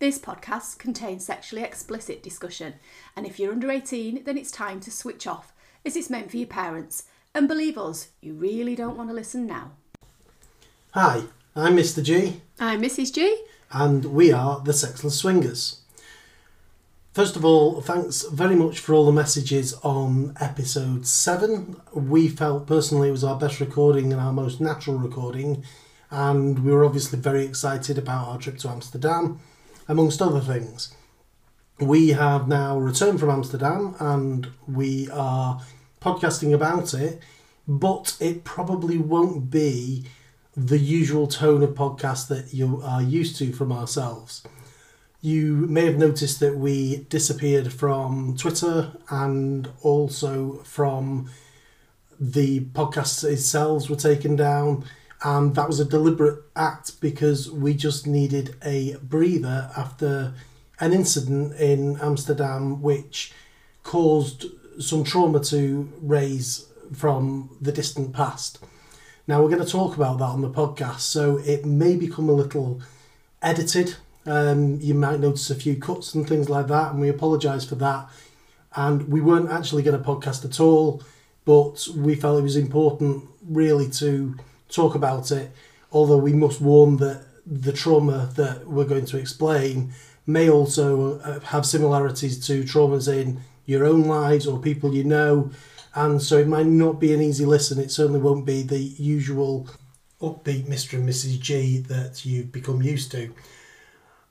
This podcast contains sexually explicit discussion, and if you're under 18, then it's time to switch off, as it's meant for your parents. And believe us, you really don't want to listen now. Hi, I'm Mr. G, I'm Mrs. G. and we are the Sexless Swingers. First of all, thanks very much for all the messages on episode 7. We felt personally it was our best recording and our most natural recording, and we were obviously very excited about our trip to Amsterdam, amongst other things. We have now returned from Amsterdam and we are podcasting about it, but it probably won't be the usual tone of podcast that you are used to from ourselves. You may have noticed that we disappeared from Twitter and also from the podcasts themselves were taken down, and that was a deliberate act because we just needed a breather after an incident in Amsterdam which caused some trauma to raise from the distant past. Now, we're going to talk about that on the podcast, so it may become a little edited. Um, you might notice a few cuts and things like that, and we apologise for that. And we weren't actually going to podcast at all, but we felt it was important really to talk about it. Although we must warn that the trauma that we're going to explain may also uh, have similarities to traumas in your own lives or people you know, and so it might not be an easy listen. It certainly won't be the usual upbeat Mr. and Mrs. G that you've become used to.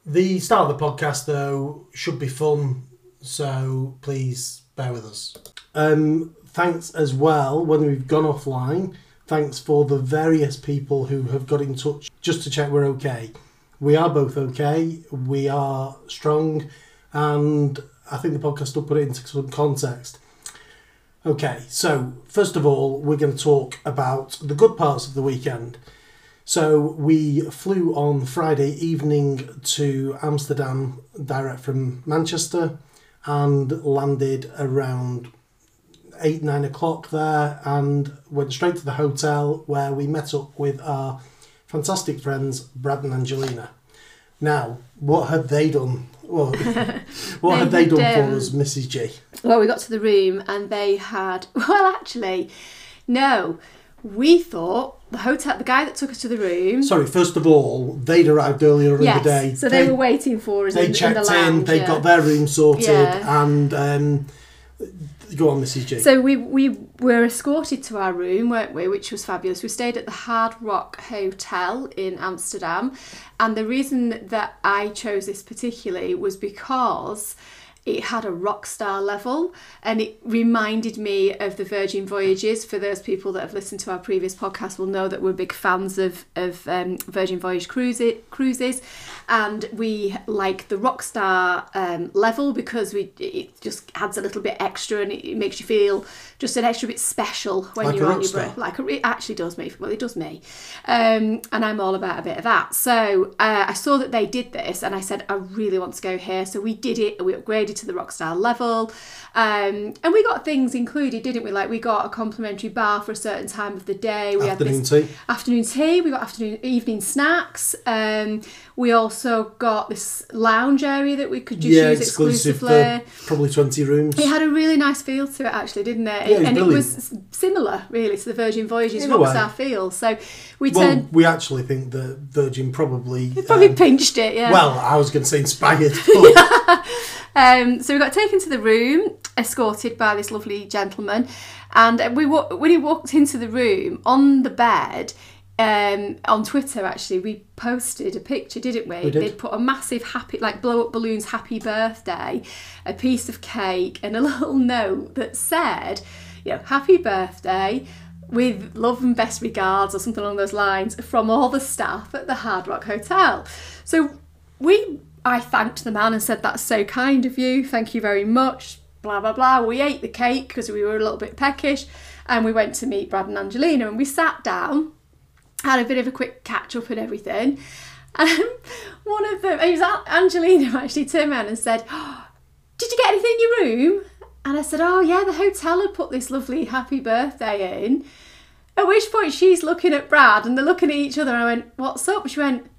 The start of the podcast, though, should be fun, so please bear with us. Um, thanks as well when we've gone offline. Thanks for the various people who have got in touch just to check we're okay. We are both okay. We are strong, and I think the podcast will put it into some context. Okay, so first of all, we're going to talk about the good parts of the weekend. So we flew on Friday evening to Amsterdam, direct from Manchester, and landed around eight nine o'clock there, and went straight to the hotel where we met up with our fantastic friends Brad and Angelina. Now, what had they done? Well, what They had they done for um, us, Mrs. G? Well, we got to the room and they had. Well, actually, no. We thought the hotel, the guy that took us to the room. Sorry, first of all, they'd arrived earlier in the day. so they, were waiting for us They in, in checked the in, they yeah. got their room sorted, Yeah. and um, go on, Mrs. G. So we we were escorted to our room, weren't we? Which was fabulous. We stayed at the Hard Rock Hotel in Amsterdam, and the reason that I chose this particularly was because it had a rock star level and it reminded me of the Virgin Voyages. For those people that have listened to our previous podcast will know that we're big fans of, of um, Virgin Voyage cruise- cruises and we like the rock star um, level because we it just adds a little bit extra and it, makes you feel just an extra bit special when Like you're on your breath. Like a, it actually does me. Well, it does me, um, and I'm all about a bit of that. So uh, I saw that they did this, and I said I really want to go here. So we did it. We upgraded to the rockstar level, um, and we got things included, didn't we? Like we got a complimentary bar for a certain time of the day. We Afternoon had this tea. afternoon tea. We got afternoon evening snacks. Um, we also got this lounge area that we could just yeah, use exclusive exclusively. for probably 20 rooms. It had a really nice feel to it, actually, didn't it? Yeah, it was and it was similar, really, to the Virgin Voyages In. Rockstar feel. So we well, turned, we actually think that Virgin probably. probably um, pinched it, yeah. Well, I was going to say inspired. but Um, so we got taken to the room, escorted by this lovely gentleman, and we when he walked into the room on the bed. Um, on Twitter, actually, we posted a picture, didn't we? We did. They'd put a massive happy, like blow up balloons, happy birthday, a piece of cake, and a little note that said, you know, happy birthday with love and best regards, or something along those lines, from all the staff at the Hard Rock Hotel. So we I thanked the man and said that's so kind of you. Thank you very much. Blah blah blah. We ate the cake because we were a little bit peckish, and we went to meet Brad and Angelina, and we sat down, had a bit of a quick catch up and everything. And one of them, it was An- Angelina, actually turned around and said, "Oh, "Did you get anything in your room?" And I said, "Oh yeah, the hotel had put this lovely happy birthday in." At which point she's looking at Brad and they're looking at each other, and I went, "What's up?" She went,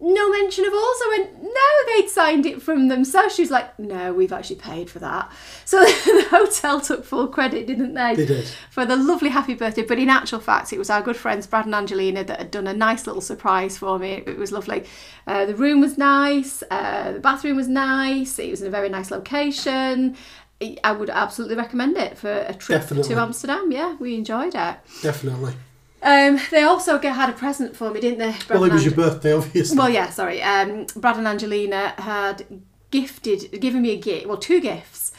no mention of. I went, no, they'd signed it from themselves. She was like, no, we've actually paid for that. So the hotel took full credit, didn't they? They did. For the lovely happy birthday. But in actual fact, it was our good friends Brad and Angelina that had done a nice little surprise for me. It was lovely. Uh, the room was nice, uh, the bathroom was nice, it was in a very nice location. I would absolutely recommend it for a trip Definitely. to Amsterdam. Yeah, we enjoyed it. Definitely. Um, they also get, had a present for me, didn't they? Brad Well, it was your birthday, obviously. well, yeah, sorry. Um, Brad and Angelina had gifted, given me a gift. Well, two gifts.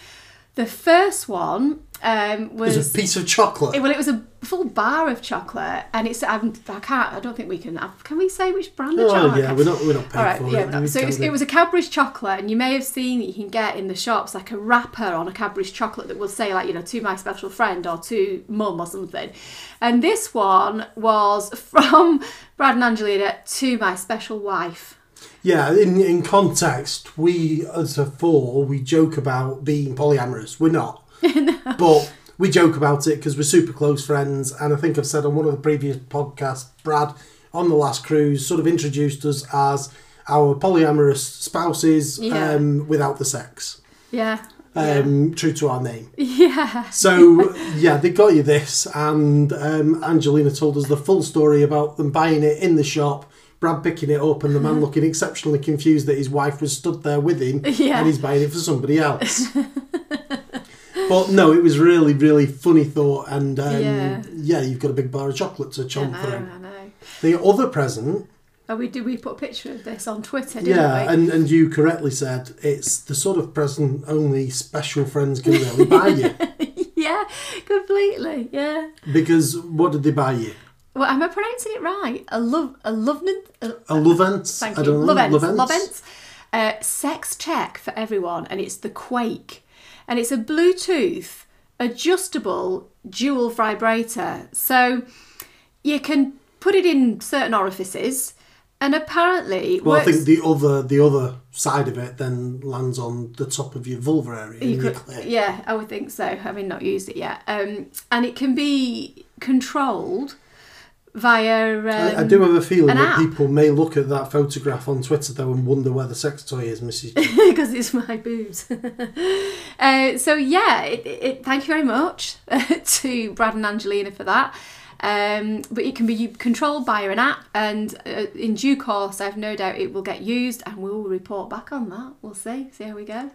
The first one um, it was, a piece of chocolate. well, it was a full bar of chocolate, and it's I'm, I can't. I don't think we can. Can we say which brand of oh chocolate? yeah, we're not we're not paying All right, for yeah. it. no. So it was, it was a Cadbury's chocolate, and you may have seen that you can get in the shops like a wrapper on a Cadbury's chocolate that will say like you know to my special friend or to mum or something. And this one was from Brad and Angelina to my special wife. Yeah, in in context, we as a four, we joke about being polyamorous. We're not, but we joke about it because we're super close friends. And I think I've said on one of the previous podcasts, Brad on the last cruise sort of introduced us as our polyamorous spouses Yeah. um, without the sex. Yeah. Um, True to our name. Yeah. So yeah, they got you this, and um, Angelina told us the full story about them buying it in the shop. Brad picking it up and the man looking exceptionally confused that his wife was stood there with him Yeah. and he's buying it for somebody else. But no, it was really, really funny thought, and um, Yeah. yeah. you've got a big bar of chocolate to I chomp know, through. I know. The other present, Oh, we did. We put a picture of this on Twitter, didn't yeah, we? and, and you correctly said it's the sort of present only special friends can really buy you. yeah, completely. Yeah. Because what did they buy you? Well, am I pronouncing it right? A love, a lovenant, a, A Lovent? Thank you. don't know. Lovents. Lovents? Lovents. Uh, sex check for everyone, and it's the Quake, and it's a Bluetooth adjustable dual vibrator. So you can put it in certain orifices, and apparently Well, I think the other the other side of it then lands on the top of your vulva area. You could- yeah, I would think so. Having not used it yet, um, and it can be controlled via. Um, I, I do have a feeling that app. people may look at that photograph on Twitter though and wonder where the sex toy is, Mrs. Because it's my boobs. uh, so yeah, it, it, thank you very much to Brad and Angelina for that. Um, but it can be controlled by an app, and uh, in due course, I've no doubt it will get used, and we'll report back on that. We'll see, see how we go.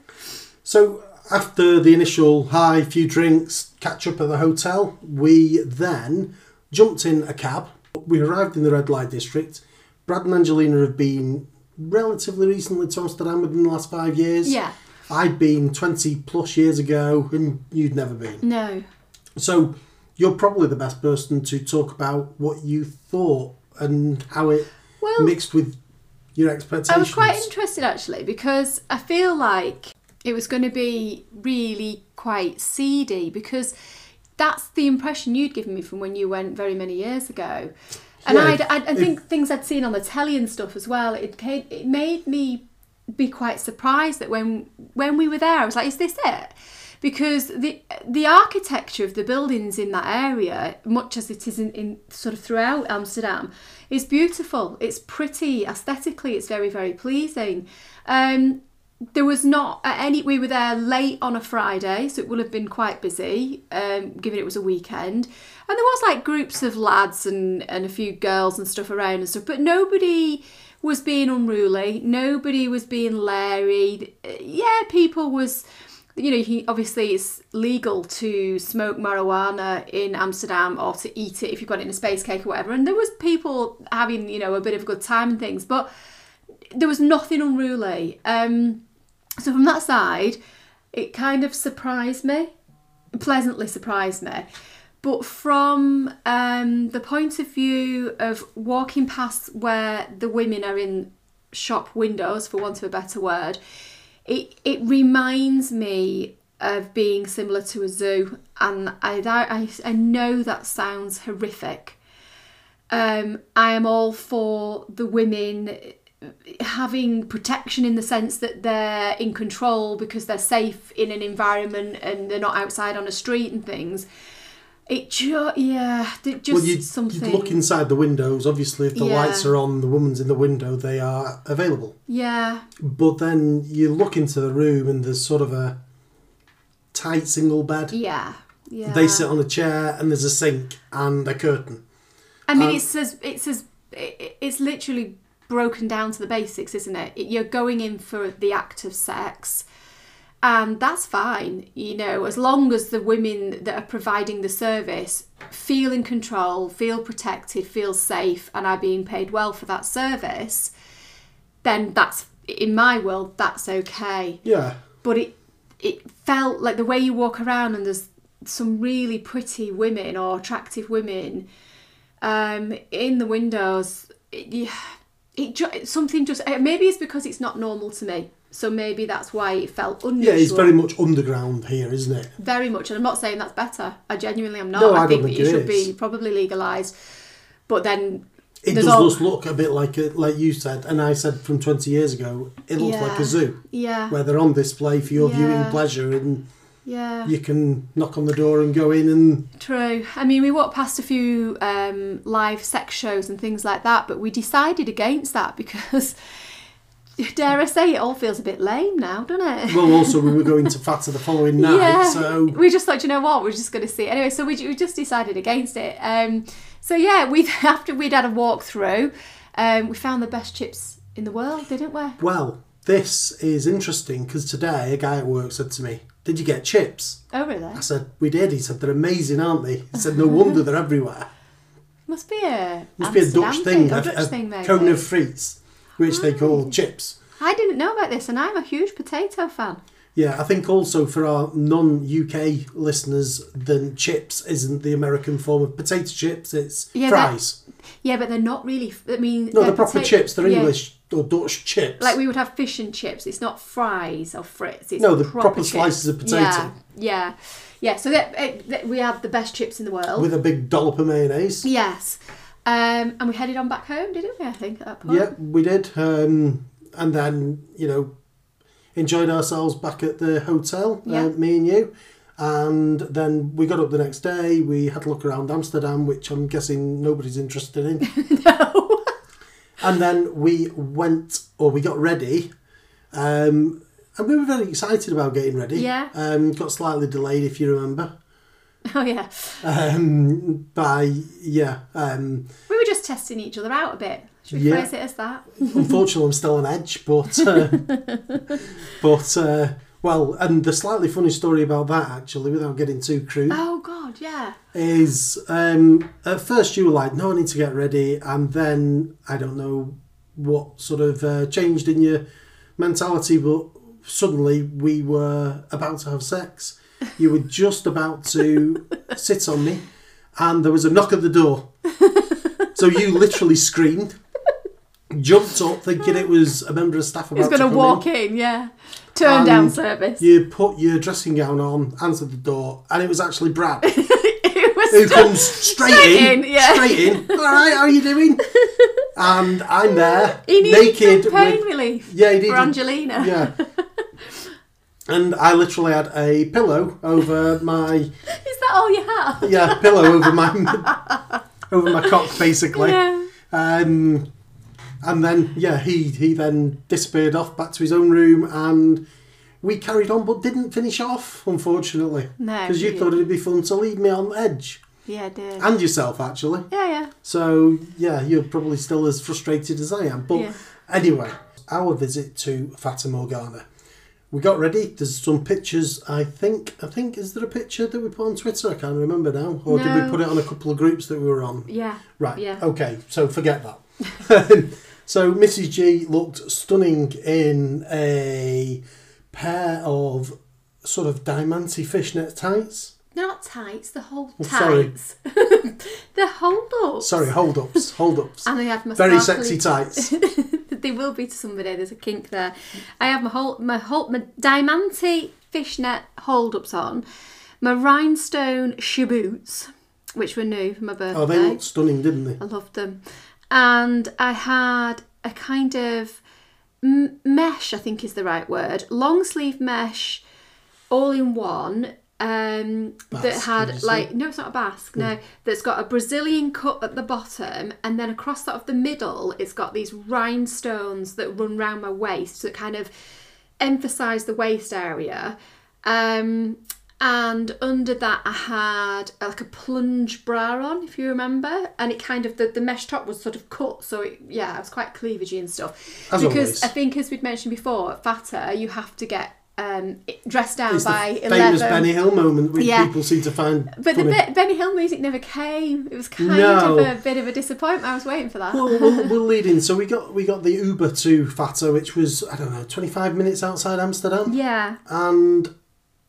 So after the initial high, few drinks, catch up at the hotel, we then jumped in a cab. We arrived in the red light district. Brad and Angelina have been relatively recently to Amsterdam within the last five years. Yeah, I'd been 20 plus years ago and you'd never been. no, So you're probably the best person to talk about what you thought and how it well, mixed with your expectations. I was quite interested actually because I feel like it was going to be really quite seedy because that's the impression you'd given me from when you went very many years ago. And Yeah, I'd, I'd, I if- think things I'd seen on the telly and stuff as well, it, came, it made me be quite surprised that when when we were there, I was like, is this it? Because the the architecture of the buildings in that area, much as it is in, in sort of throughout Amsterdam, is beautiful. It's pretty aesthetically. It's very very pleasing. Um, there was not any. We were there late on a Friday, so it would have been quite busy, um, given it was a weekend. And there was like groups of lads and and a few girls and stuff around and stuff, but nobody was being unruly. Nobody was being leery. Yeah, people was you know, he, obviously it's legal to smoke marijuana in Amsterdam or to eat it if you've got it in a space cake or whatever. And there was people having, you know, a bit of a good time and things, but there was nothing unruly. Um, so from that side, it kind of surprised me, pleasantly surprised me. But from um, the point of view of walking past where the women are in shop windows, for want of a better word, it it reminds me of being similar to a zoo, and I I, I know that sounds horrific. Um, I am all for the women having protection in the sense that they're in control because they're safe in an environment and they're not outside on a street and things. It ju- yeah, it just well, you'd, something. you'd look inside the windows. Obviously, if the Yeah. lights are on, the woman's in the window, they are available. yeah, But then you look into the room and there's sort of a tight single bed. yeah, yeah. They sit on a chair and there's a sink and a curtain. I mean, Um, it's as it's as it's literally broken down to the basics, isn't it? You're going in for the act of sex, and that's fine, you know, as long as the women that are providing the service feel in control, feel protected, feel safe, and are being paid well for that service. Then that's in my world, that's okay Yeah. but it it felt like the way you walk around and there's some really pretty women or attractive women um, in the windows. It, yeah, it something just uh, maybe it's because it's not normal to me, so maybe that's why it felt unusual. Yeah, it's very much underground here, isn't it? Very much, and I'm not saying that's better. I genuinely am not. No, I don't think think that it it should is. be probably legalised. But then It does all- look a bit like a, like you said, and I said from 20 years ago, it looks like a zoo yeah, where they're on display for your viewing pleasure and yeah. you can knock on the door and go in and True. I mean, we walked past a few um, live sex shows and things like that, but we decided against that because, dare I say, it all feels a bit lame now, doesn't it? well also we were going to Fata the following night yeah. so we just thought, you know what, we're just going to see. Anyway, so we, we just decided against it. Um, so yeah, we after we'd had a walk through, um, we found the best chips in the world, didn't we? well this is interesting because today a guy at work said to me did you get chips Oh, really? I said we did he said they're amazing aren't they he said no wonder they're everywhere Must be a must be a Dutch thing a, Dutch a thing, maybe. cone of frites which they call chips I didn't know about this, and I'm a huge potato fan. Yeah, I think also for our non-UK listeners, then chips isn't the American form of potato chips; it's Yeah, fries. Yeah, but they're not really. I mean, No, they're they're proper chips. They're yeah. English or Dutch chips. Like we would have fish and chips. It's not fries or frits. It's No, the proper, proper slices of potato. Yeah, yeah, yeah. So that, eh, that we had the best chips in the world. with a big dollop of mayonnaise. yes, um, and we headed on back home, didn't we? I think at that point. Yeah, we did. Um, and then you know, enjoyed ourselves back at the hotel. Yeah. Uh, me and you. And then we got up the next day. We had a look around Amsterdam, which I'm guessing nobody's interested in. no. And then we went, or we got ready, um, and we were very excited about getting ready. Yeah. Um, got slightly delayed, if you remember, oh yeah. um, by yeah. Um, We were just testing each other out a bit. Should we Yeah. phrase it as that? unfortunately, I'm still on edge, but uh, but uh, well, and the slightly funny story about that, actually, without getting too crude, Oh God, yeah. is um, at first you were like, "No, I need to get ready," and then I don't know what sort of uh, changed in your mentality, but suddenly we were about to have sex. You were just about to sit on me, and there was a knock at the door. So you literally screamed, jumped up, thinking it was a member of staff about He's going to come walk in. in, yeah. Turn down service. You put your dressing gown on, answered the door, and it was actually Brad it was who comes straight, straight in, in, yeah. straight in. All right, how are you doing? And I'm there, He needed naked. some pain with, relief yeah, he did. for Angelina. Yeah. And I literally had a pillow over my Is that all you have? yeah pillow over my over my cock basically. Yeah. Um, and then yeah, he he then disappeared off back to his own room, and we carried on, but didn't finish off, unfortunately, No. because you thought it'd be fun to leave me on edge, Yeah, I did. and yourself actually. yeah, yeah. So yeah, you're probably still as frustrated as I am. But Yeah. anyway, our visit to Fata Morgana. We got ready. There's some pictures. I think. I think is there a picture that we put on Twitter? I can't remember now. Or did we put it on a couple of groups that we were on? Yeah. Right. Yeah. Okay. So forget that. so Mrs. G looked stunning in a pair of sort of diamante fishnet tights. Not tights, the whole Oh, tights. the hold up. Sorry, hold ups, hold ups. And I had my Very sexy tights. they will be to somebody. There's a kink there. I have my whole my whole my diamante fishnet hold ups on, my rhinestone shoe boots, which were new for my birthday. Oh, they looked stunning, didn't they? I loved them, and I had a kind of m- mesh. I think is the right word. Long sleeve mesh, all in one. um, that had did you say? like no, it's not a basque. No, that's got a Brazilian cut at the bottom, and then across sort of the middle, it's got these rhinestones that run round my waist that kind of emphasise the waist area. Um, and under that, I had uh, like a plunge bra on, if you remember, and it kind of the, the mesh top was sort of cut, so it, yeah, it was quite cleavagey and stuff. As because always. I think, as we'd mentioned before, at Fata you have to get um, dressed down It's by the famous eleven. Benny Hill moment, which Yeah. people seem to find But the. Be- Benny Hill music never came. It was kind No. of a bit of a disappointment. I was waiting for that. Well, we'll, we'll lead in. So we got we got the Uber to Fata, which was I don't know, twenty five minutes outside Amsterdam, yeah, and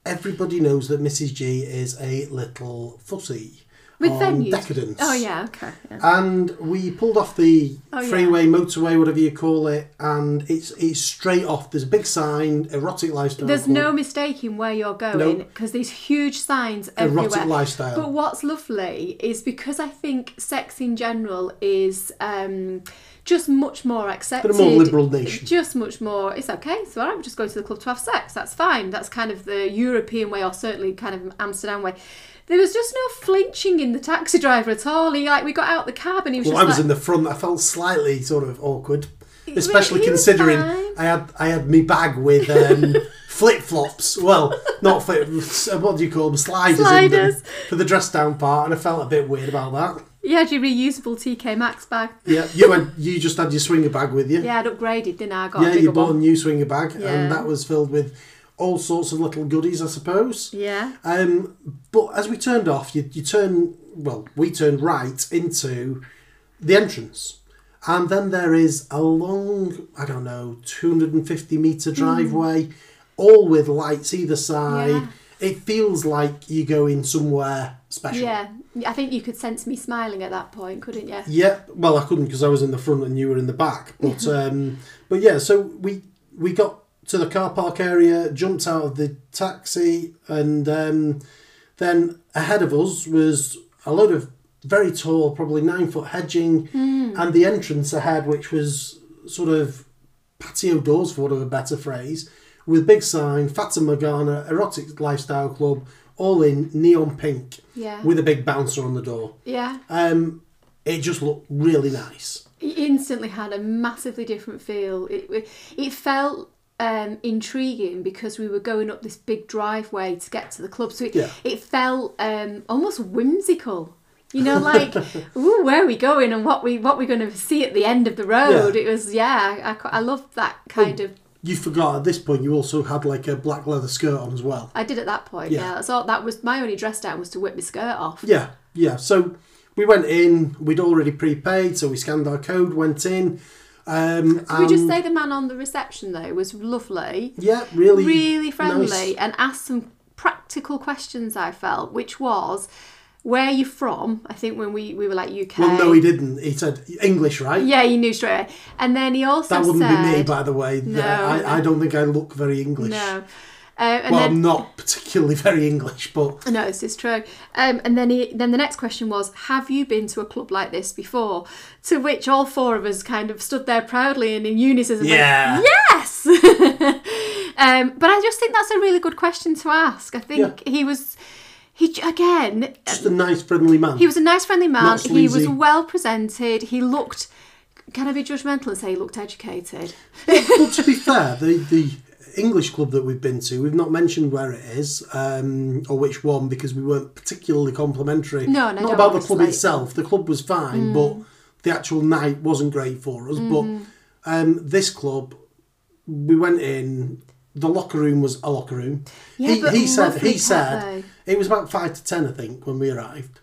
everybody knows that Mrs G is a little fussy with on venues. decadence. Oh yeah, okay. Yeah. And we pulled off the Oh, yeah. freeway, motorway, whatever you call it, and it's it's straight off. There's a big sign, erotic lifestyle. There's club, no mistaking where you're going Nope. because these huge signs erotic everywhere. lifestyle. But what's lovely is because I think sex in general is um, just much more accepted. Bit of more liberal nation. Just much more. It's okay. So right. We're just going to the club to have sex. That's fine. That's kind of the European way, or certainly kind of Amsterdam way. There was just no flinching in the taxi driver at all. He like we got out the cab and he was Well, I was like, in the front. I felt slightly sort of awkward, especially considering. I had I had me bag with um, flip flops. Well, not flip. What do you call them? Sliders. In Sliders. for the dress down part, and I felt a bit weird about that. You had your reusable TK Maxx bag. Yeah, you had you just had your swinger bag with you. Yeah, I'd upgraded, didn't I? I got Yeah, you bought a new swinger bag, Yeah. and that was filled with all sorts of little goodies, I suppose. Yeah. Um, but as we turned off, you, you turn, well, we turned right into the entrance. And then there is a long, I don't know, 250 metre driveway, all with lights either side. Yeah. It feels like you're going somewhere special. Yeah, I think you could sense me smiling at that point, couldn't you? Yeah, well, I couldn't because I was in the front and you were in the back. But um, but yeah, so we we got to the car park area, jumped out of the taxi, and um, then ahead of us was a load of very tall, probably nine foot hedging, and the entrance ahead, which was sort of patio doors, for want of a better phrase, with big sign, Fata Morgana Erotic Lifestyle Club, all in neon pink, Yeah. with a big bouncer on the door. Yeah. Um, it just looked really nice. It instantly had a massively different feel. It it felt um, intriguing because we were going up this big driveway to get to the club, so it, Yeah. it felt um, almost whimsical. You know, like, ooh, where are we going and what we what we're going to see at the end of the road. Yeah. It was, yeah, I, I loved that kind of. You forgot at this point you also had like a black leather skirt on as well. I did at that point. Yeah. Yeah, all. That was my only dress down was to whip my skirt off. Yeah, yeah. So we went in. We'd already prepaid, so we scanned our code, went in. Um, we just say the man on the reception though was lovely. yeah, really, really friendly nice. and asked some practical questions I felt, which was where are you from? I think when we, we were like UK. Well, no, he didn't. He said English, right? Yeah, he knew straight away. And then he also That wouldn't said be me, by the way. No. I, I don't think I look very English. No. Uh, and well, then I'm not particularly very English, but No, this is true. Um, and then he, then the next question was, "Have you been to a club like this before?" To which all four of us kind of stood there proudly and in unison. went, Yeah. yes. um, but I just think that's a really good question to ask. I think he was, he again, just a nice, friendly man. he was a nice, friendly man. He was well presented. He looked. Can I be judgmental and say he looked educated? well, to be fair, the the English club that we've been to, we've not mentioned where it is um, or which one because we weren't particularly complimentary. No, no, not about the club itself. The club was fine, but the actual night wasn't great for us. But um, this club, we went in. The locker room was a locker room. Yeah, he but he said he said it was about five to ten, I think, when we arrived,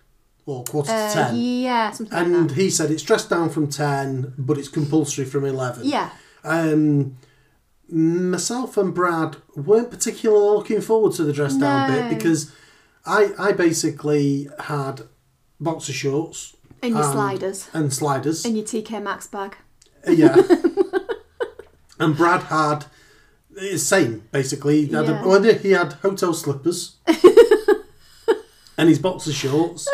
or quarter to Uh, ten. yeah, something like And that. he said it's dressed down from ten, but it's compulsory from eleven. Yeah. Um, myself and Brad weren't particularly looking forward to the dress down No. bit because I I basically had boxer shorts And your um, sliders. and sliders. And your TK Maxx bag. yeah. and Brad had same basically. He had, Yeah. a, he had hotel slippers. And his boxer shorts,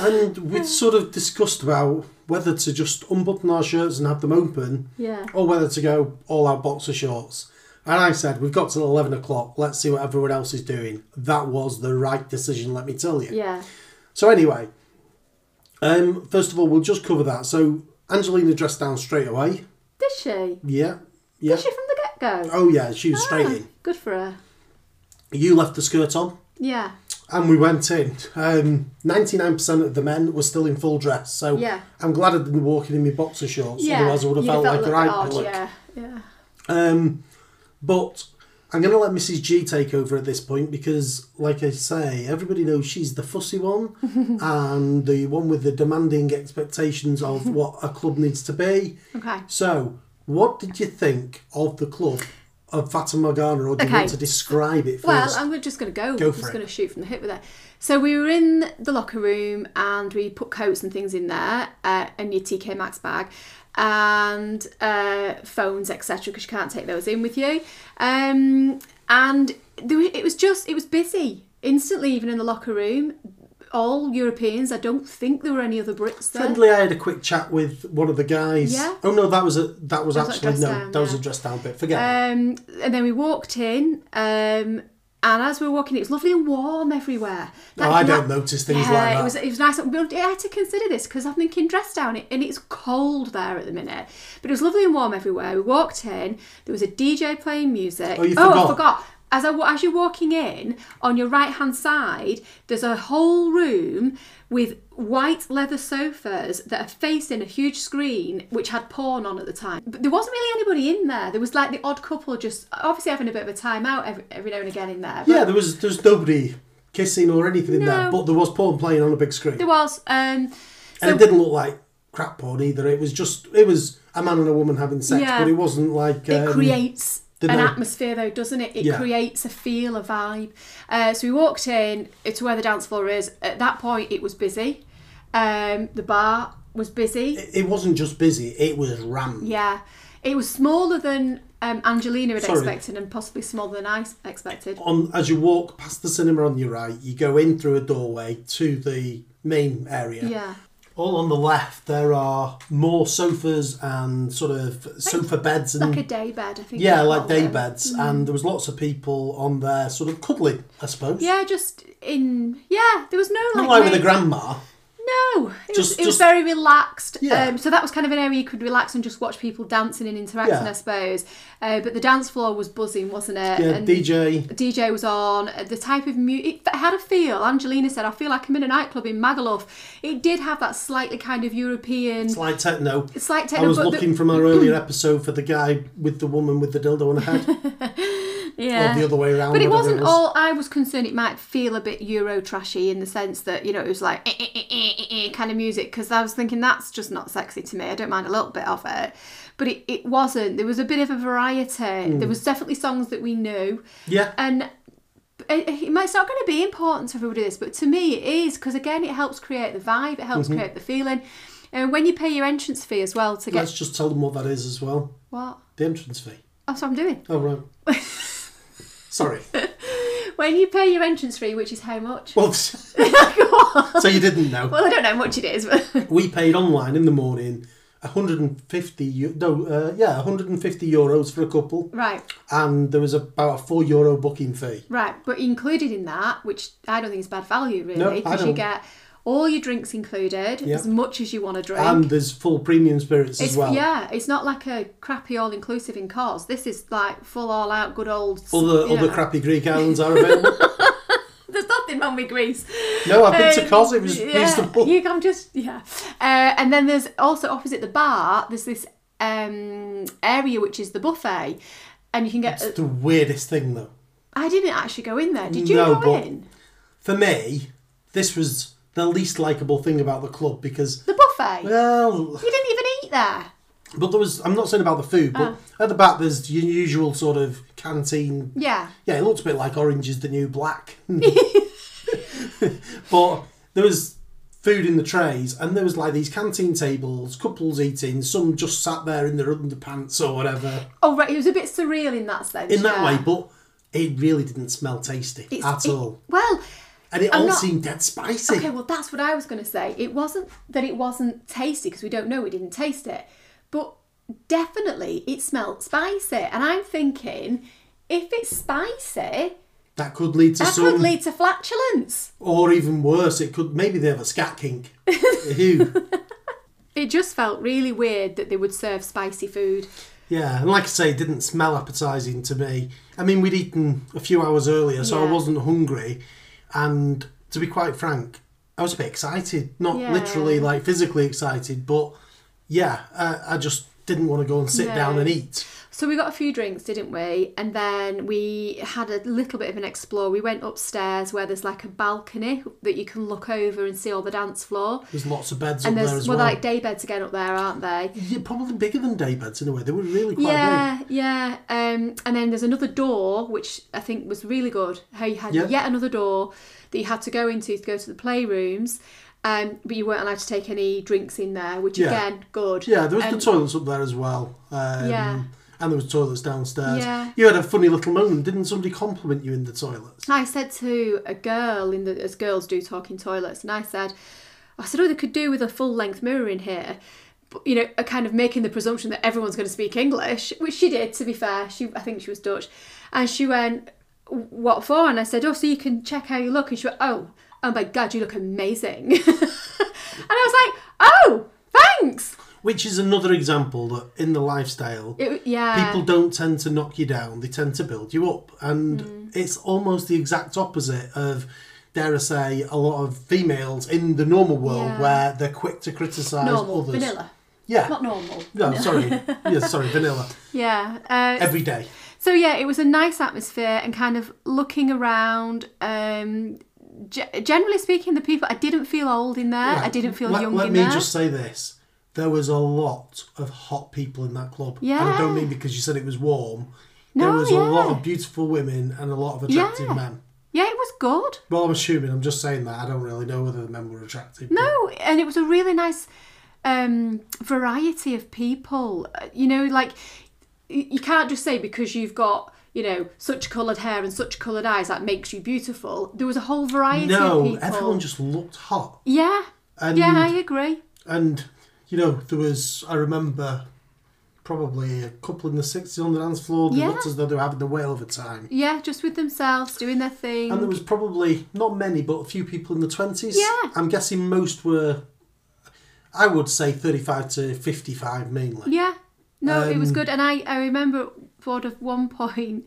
and we'd sort of discussed about whether to just unbutton our shirts and have them open, Yeah. or whether to go all out boxer shorts. And I said, we've got till 11 o'clock. Let's see what everyone else is doing. That was the right decision, let me tell you. Yeah. So, anyway, um, first of all, we'll just cover that. So, Angelina dressed down straight away. Did she? Yeah. Yeah. Did she from the go? Oh, yeah, she was straight in. Good for her. You left the skirt on. Yeah. And we went in. Um, 99% of the men were still in full dress. So Yeah. I'm glad I didn't walk in in my boxer shorts. Yeah. Otherwise, I would have You'd felt like a right odd. Yeah. Yeah. Um, but I'm going to let Mrs. G take over at this point because, like I say, everybody knows she's the fussy one and the one with the demanding expectations of what a club needs to be. Okay. So, what did you think of the club of Fata Morgana, or do you want to describe it first? Well, I'm just going to go. Go I'm just going to shoot from the hip with it. So we were in the locker room and we put coats and things in there uh, and your TK Maxx bag and uh, phones, etc. Because you can't take those in with you. Um, and there, it was just it was busy instantly, even in the locker room. All Europeans. I don't think there were any other Brits there. Friendly, I had a quick chat with one of the guys. Yeah. Oh no, that was a that was was actually no, down, that was a dress down bit. Forget. that. Um, and then we walked in, um, and as we were walking, it was lovely and warm everywhere. oh, I don't notice things yeah, like that. it was it was nice. I had to consider this because I'm thinking dress down, and it's cold there at the minute. But it was lovely and warm everywhere. We walked in. There was a DJ playing music. Oh, you I forgot. As I as you're walking in, on your right hand side, there's a whole room with white leather sofas that are facing a huge screen which had porn on at the time. But there wasn't really anybody in there. There was like the odd couple just obviously having a bit of a time out every, every now and again in there. Yeah, there was there's nobody kissing or anything in there, but there was porn playing on a big screen, there was. Um, so and it didn't look like crap porn either. It was just it was a man and a woman having sex, Yeah. but it wasn't like it um, creates an atmosphere though doesn't it? It Yeah. creates a feel a vibe. Uh, so we walked in to where the dance floor is. At that point it was busy. Um, the bar was busy. It, it wasn't just busy; it was rammed. yeah. It was smaller than um, Angelina had Sorry. expected and possibly smaller than I expected. On as you walk past the cinema on your right, you go in through a doorway to the main area. yeah All on the left, there are more sofas and sort of sofa beds and like a day bed I think yeah, like day them. beds, mm. and there was lots of people on there, sort of cuddling, I suppose. yeah just in yeah there was no not like like with a grandma. No, it, was, Just- was very relaxed. Yeah. Um, so that was kind of an area you could relax and just watch people dancing and interacting, Yeah. I suppose. Uh, but the dance floor was buzzing, wasn't it? Yeah, and DJ. DJ was on. uh, The type of music it had a feel. Angelina said, "I feel like I'm in a nightclub in Magaluf." It did have that slightly kind of European, like techno. slight techno. I was but the- looking from our earlier episode for the guy with the woman with the dildo on her head, yeah. or the other way around. But it wasn't was. all. I was concerned it might feel a bit Euro trashy in the sense that you know it was like eh, eh, eh, eh, eh, eh, kind of music because I was thinking that's just not sexy to me. I don't mind a little bit of it, but it, it wasn't. There was a bit of a variety. Hmm. There was definitely songs that we knew, Yeah, and it, it, it's not going to be important to everybody this, but to me it is because again it helps create the vibe. It Mm-hmm. helps create the feeling. And when you pay your entrance fee as well to get let's just tell them what that is as well. what? The entrance fee. That's what I'm doing. Oh right. Sorry. When you pay your entrance fee, which is how much? Well, so you didn't know. Well, I don't know how much it is, but We paid online in the morning 150 no uh, yeah 150 euros for a couple right, and there was about a 4 euro booking fee right. But included in that, which I don't think is bad value really, No, because you get all your drinks included, Yeah. as much as you want to drink. and there's full premium spirits it's, as well Yeah, it's not like a crappy all inclusive in cos. This is like full all out good old. other other know. crappy Greek islands are available There's nothing wrong with Greece. no I've been to Um, Kos it was yeah, reasonable You can just yeah, uh, and then there's also opposite the bar. There's this um, area which is the buffet, and you can get. it's the weirdest thing though I didn't actually go in there. Did you No, go but- in for me this was the least likable thing about the club because the buffet? well you didn't even eat there. but there was I'm not saying about the food but Oh. at the back there's your usual sort of canteen Yeah. Yeah, it looked a bit like Orange is the New Black. but there was food in the trays, and there was like these canteen tables, couples eating, some just sat there in their underpants or whatever. Oh right, it was a bit surreal in that sense. In that yeah. way, but it really didn't smell tasty It's- at it- all. Well, And it I'm all not- seemed dead spicy. okay, well that's what I was going to say. It wasn't that it wasn't tasty because we don't know. We didn't taste it, but definitely it smelt spicy. And I'm thinking, if it's spicy, That could lead to that some, could lead to flatulence. or even worse, it could maybe they have a scat kink. Ew. It just felt really weird that they would serve spicy food. Yeah, and like I say, it didn't smell appetising to me. I mean, we'd eaten a few hours earlier, so I wasn't hungry. And to be quite frank, I was a bit excited. Not Yeah. literally like physically excited, but yeah, I, I just didn't want to go and sit No. down and eat. So we got a few drinks, didn't we? And then we had a little bit of an explore. We went upstairs where there's like a balcony that you can look over and see all the dance floor. There's lots of beds And up there there's as well, well. like day beds again up there, aren't they? yeah, probably bigger than day beds in a way. They were really quite yeah, yeah. Um, and then there's another door, which I think was really good. How you had Yeah. yet another door that you had to go into to go to the playrooms, um, but you weren't allowed to take any drinks in there, which Yeah. again, good. Yeah, there was Um, the toilets up there as well. Um, Yeah. And there was toilets downstairs. Yeah. You had a funny little moment. Didn't somebody compliment you in the toilets? I said to a girl in the as girls do talk in toilets, and I said, I said, oh, they could do with a full length mirror in here. But, you know, a kind of making the presumption that everyone's going to speak English, which she did. To be fair, she I think she was Dutch, and she went, "What for?" And I said, "Oh, so you can check how you look." And she went, "Oh, oh my god, you look amazing." and I was like, "Oh, thanks." Which is another example that in the lifestyle, It, yeah, people don't tend to knock you down; they tend to build you up, and Mm. it's almost the exact opposite of, dare I say, a lot of females in the normal world Yeah. where they're quick to criticise normal, others. vanilla, Yeah. not normal. no, sorry. yeah, sorry, vanilla. Yeah. Uh, Every day. So yeah, it was a nice atmosphere and kind of looking around. Um, ge- generally speaking, the people I didn't feel old in there. I didn't feel let, young Let me there. just say this: there was a lot of hot people in that club. and I don't mean because you said it was warm. No, there was a lot of beautiful women and a lot of attractive Yeah. men. Yeah, it was good. Well, I'm assuming. I'm just saying that. I don't really know whether the men were attractive. but- No, and it was a really nice um, variety of people. You know, like you can't just say because you've got you know such coloured hair and such coloured eyes that makes you beautiful. There was a whole variety of No, everyone just looked hot. Yeah, And, yeah, I agree. And, you know, there was, I remember probably a couple in the 60s on the dance floor. They Yeah. looked as though they were having a whale of a time. Yeah, just with themselves doing their thing. And there was probably, not many, but a few people in the 20s. Yeah. I'm guessing most were, I would say 35 to 55 mainly. Yeah. No, it was Um, good. And I, I remember sort of one point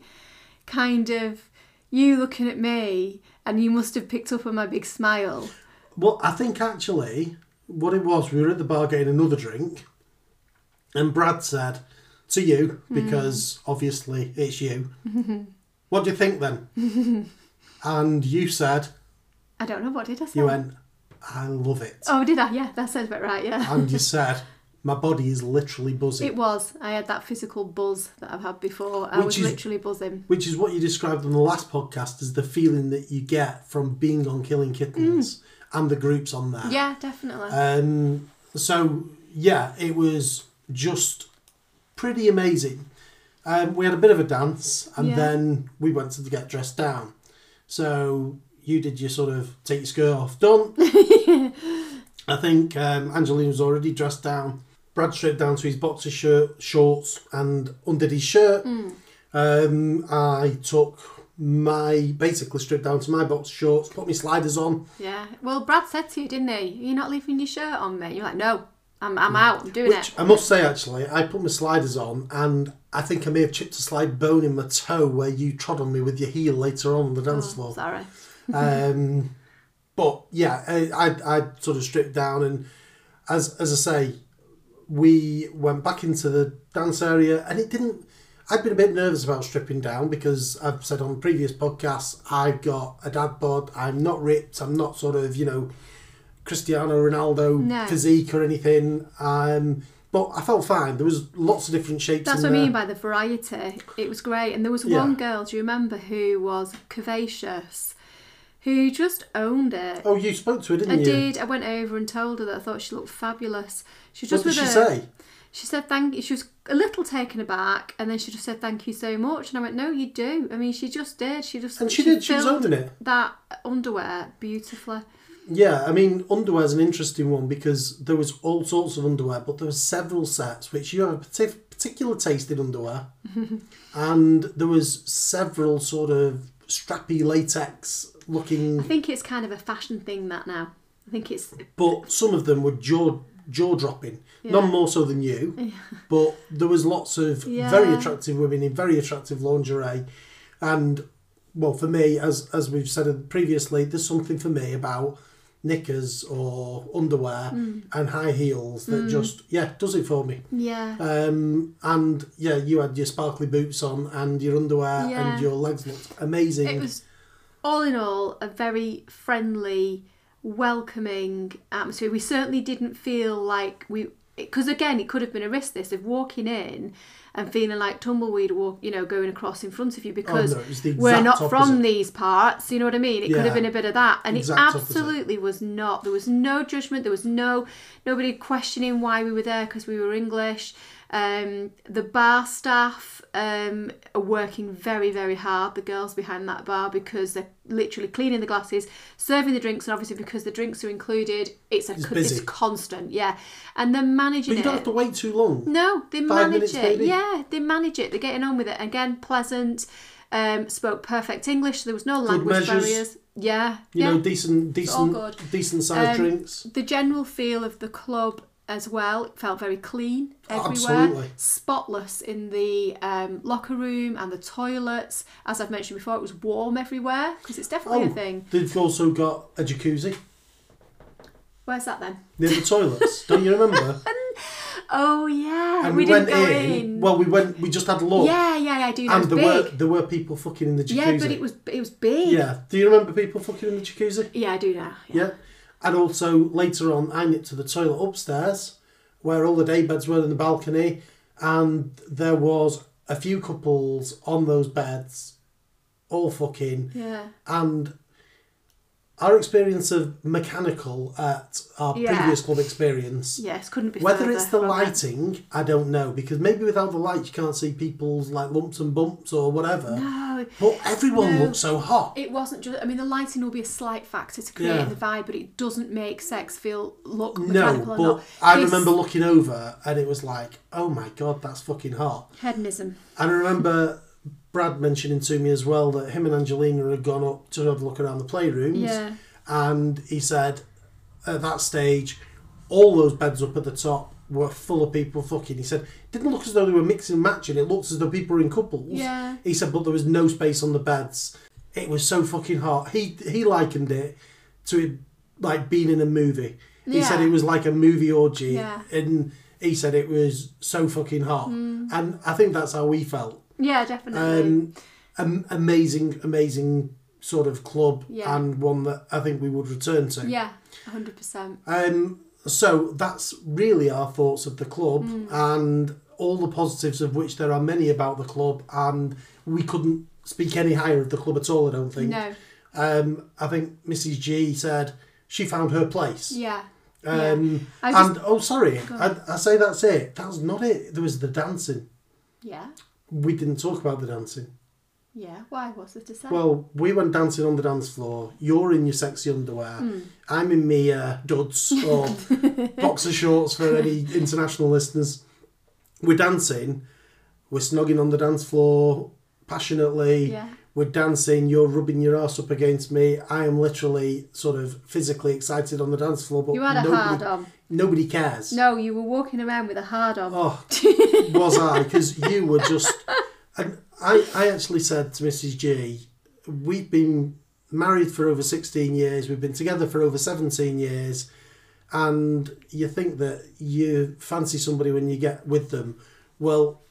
kind of you looking at me and you must have picked up on my big smile. Well, I think actually what it was, we were at the bar getting another drink, and Brad said to you, because obviously it's you, what do you think then? and you said, I don't know, what did I say? you went, I love it. Oh, did I? Yeah, that sounds about right, yeah. And you said, my body is literally buzzing. It was. I had that physical buzz that I've had before. I Which was is- literally buzzing. which is what you described on the last podcast as the feeling that you get from being on Killing Kittens mm. And the groups on there. Hmm. Yeah, definitely. Um, so yeah, it was just pretty amazing. Um, we had a bit of a dance, and Yeah. then we went to get dressed down. So you did your sort of take your skirt off, done. I think um, Angelina was already dressed down. Brad stripped down to his boxer shirt, shorts, and undid his shirt. Um, I took my basically stripped down to my box shorts, put my sliders on, yeah. Well, Brad said to you, didn't he? You're not leaving your shirt on me. You're like, no, I'm, I'm out. I'm doing Which it. I must say, actually, I put my sliders on, and I think I may have chipped a slide bone in my toe where you trod on me with your heel later on on the dance Oh, floor. sorry. Um, but yeah, I, I, I sort of stripped down, and as as I say, we went back into the dance area, and it didn't. I'd been a bit nervous about stripping down because I've said on previous podcasts I've got a dad bod. I'm not ripped. I'm not sort of you know Cristiano Ronaldo No. physique or anything. Um, but I felt fine. There was lots of different shapes. That's what I mean by the variety. It was great. And there was Yeah. one girl, do you remember, who was curvaceous, who just owned it. Oh, you spoke to her, didn't I you? did. I went over and told her that I thought she looked fabulous. She was What did she her. say? She said thank you. She was a little taken aback, and then she just said thank you so much. And I went, no, you do. I mean, she just did. She just And she did. She was owning it. that underwear beautifully. Yeah, I mean, underwear is an interesting one because there was all sorts of underwear, but there were several sets which you have a partic- particular taste in underwear, and there was several sort of strappy latex looking. I think it's kind of a fashion thing that now. I think it's but some of them were jaw jaw dropping. Yeah. None more so than you, but there was lots of Yeah. very attractive women in very attractive lingerie, and well, for me, as as we've said previously, there's something for me about knickers or underwear Hmm. and high heels that just yeah does it for me. yeah. Um, and yeah, you had your sparkly boots on and your underwear Yeah. and your legs looked amazing. It was all in all a very friendly, welcoming atmosphere. We certainly didn't feel like we because again it could have been a risk this of walking in and feeling like tumbleweed walk you know going across in front of you because Oh, no, it was the we're not from these parts you know what i mean it could have been a bit of that and it opposite. absolutely was not there was no judgment there was no nobody questioning why we were there because we were english um, the bar staff um, are working very, very hard, the girls behind that bar, because they're literally cleaning the glasses, serving the drinks, and obviously because the drinks are included, it's a It's co- it's constant, yeah. And they're managing but you don't have to wait too long. No, they Five manage minutes it. maybe? Yeah, they manage it. They're getting on with it. Again, pleasant. Um, spoke perfect English. There was no language barriers. Yeah, You yeah. know, decent, decent, decent sized Um, drinks. the general feel of the club as well it felt very clean everywhere Absolutely. spotless in the um, locker room and the toilets as i've mentioned before it was warm everywhere because it's definitely a thing they've also got a jacuzzi where's that then near the toilets. don't you remember? oh yeah And we, we, went didn't go in, in, Well, we went. We just had a look. yeah yeah yeah i do know and there big were there were people fucking in the jacuzzi. yeah but it was it was big Yeah. Do you remember people fucking in the jacuzzi? yeah i do now Yeah. And also later on, I nipped to the toilet upstairs, where all the day beds were in the balcony, and there was a few couples on those beds, all fucking, yeah. And our experience of mechanical at our Yeah. previous club experience. yes couldn't be Whether further it's the from it. lighting, I don't know because maybe without the lights you can't see people's like lumps and bumps or whatever. no But everyone No. looked so hot. it wasn't just i mean the lighting will be a slight factor to create Yeah. the vibe but it doesn't make sex feel look No, mechanical or but not I remember looking over and it was like, oh my god, that's fucking hot. hedonism And I remember Brad mentioning to me as well that him and Angelina had gone up to have a look around the playrooms. Yeah. And he said at that stage, all those beds up at the top were full of people fucking. He said, it didn't look as though they were mixing and matching. It looked as though people were in couples. Yeah. He said, but there was no space on the beds. It was so fucking hot. He he likened it to it like being in a movie. He said it was like a movie orgy. Yeah. And he said it was so fucking hot. Mm. And I think that's how we felt. Yeah, definitely. Um, am- amazing, amazing sort of club Yeah. and one that I think we would return to. yeah, hundred percent. Um, so that's really our thoughts of the club Mm. and all the positives of which there are many about the club, and we couldn't speak any higher of the club at all. I don't think. No, Um, I think Mrs. G said she found her place. yeah, Um, I just- and oh, sorry, I, I say that's it. That's not it. There was the dancing. yeah, We didn't talk about the dancing. yeah. Why? What's there to say? Well, we went dancing on the dance floor. You're in your sexy underwear. Hmm. I'm in me uh, duds or boxer shorts for any international listeners. We're dancing. We're snogging on the dance floor passionately. Yeah. We're dancing. You're rubbing your ass up against me. I am literally sort of physically excited on the dance floor, but you had a nobody, hard on. nobody cares. No, you were walking around with a hard on. Oh, was I? Because you were just. And I, I actually said to Mrs. G, we've been married for over 16 years, we've been together for over 17 years, and you think that you fancy somebody when you get with them. Well,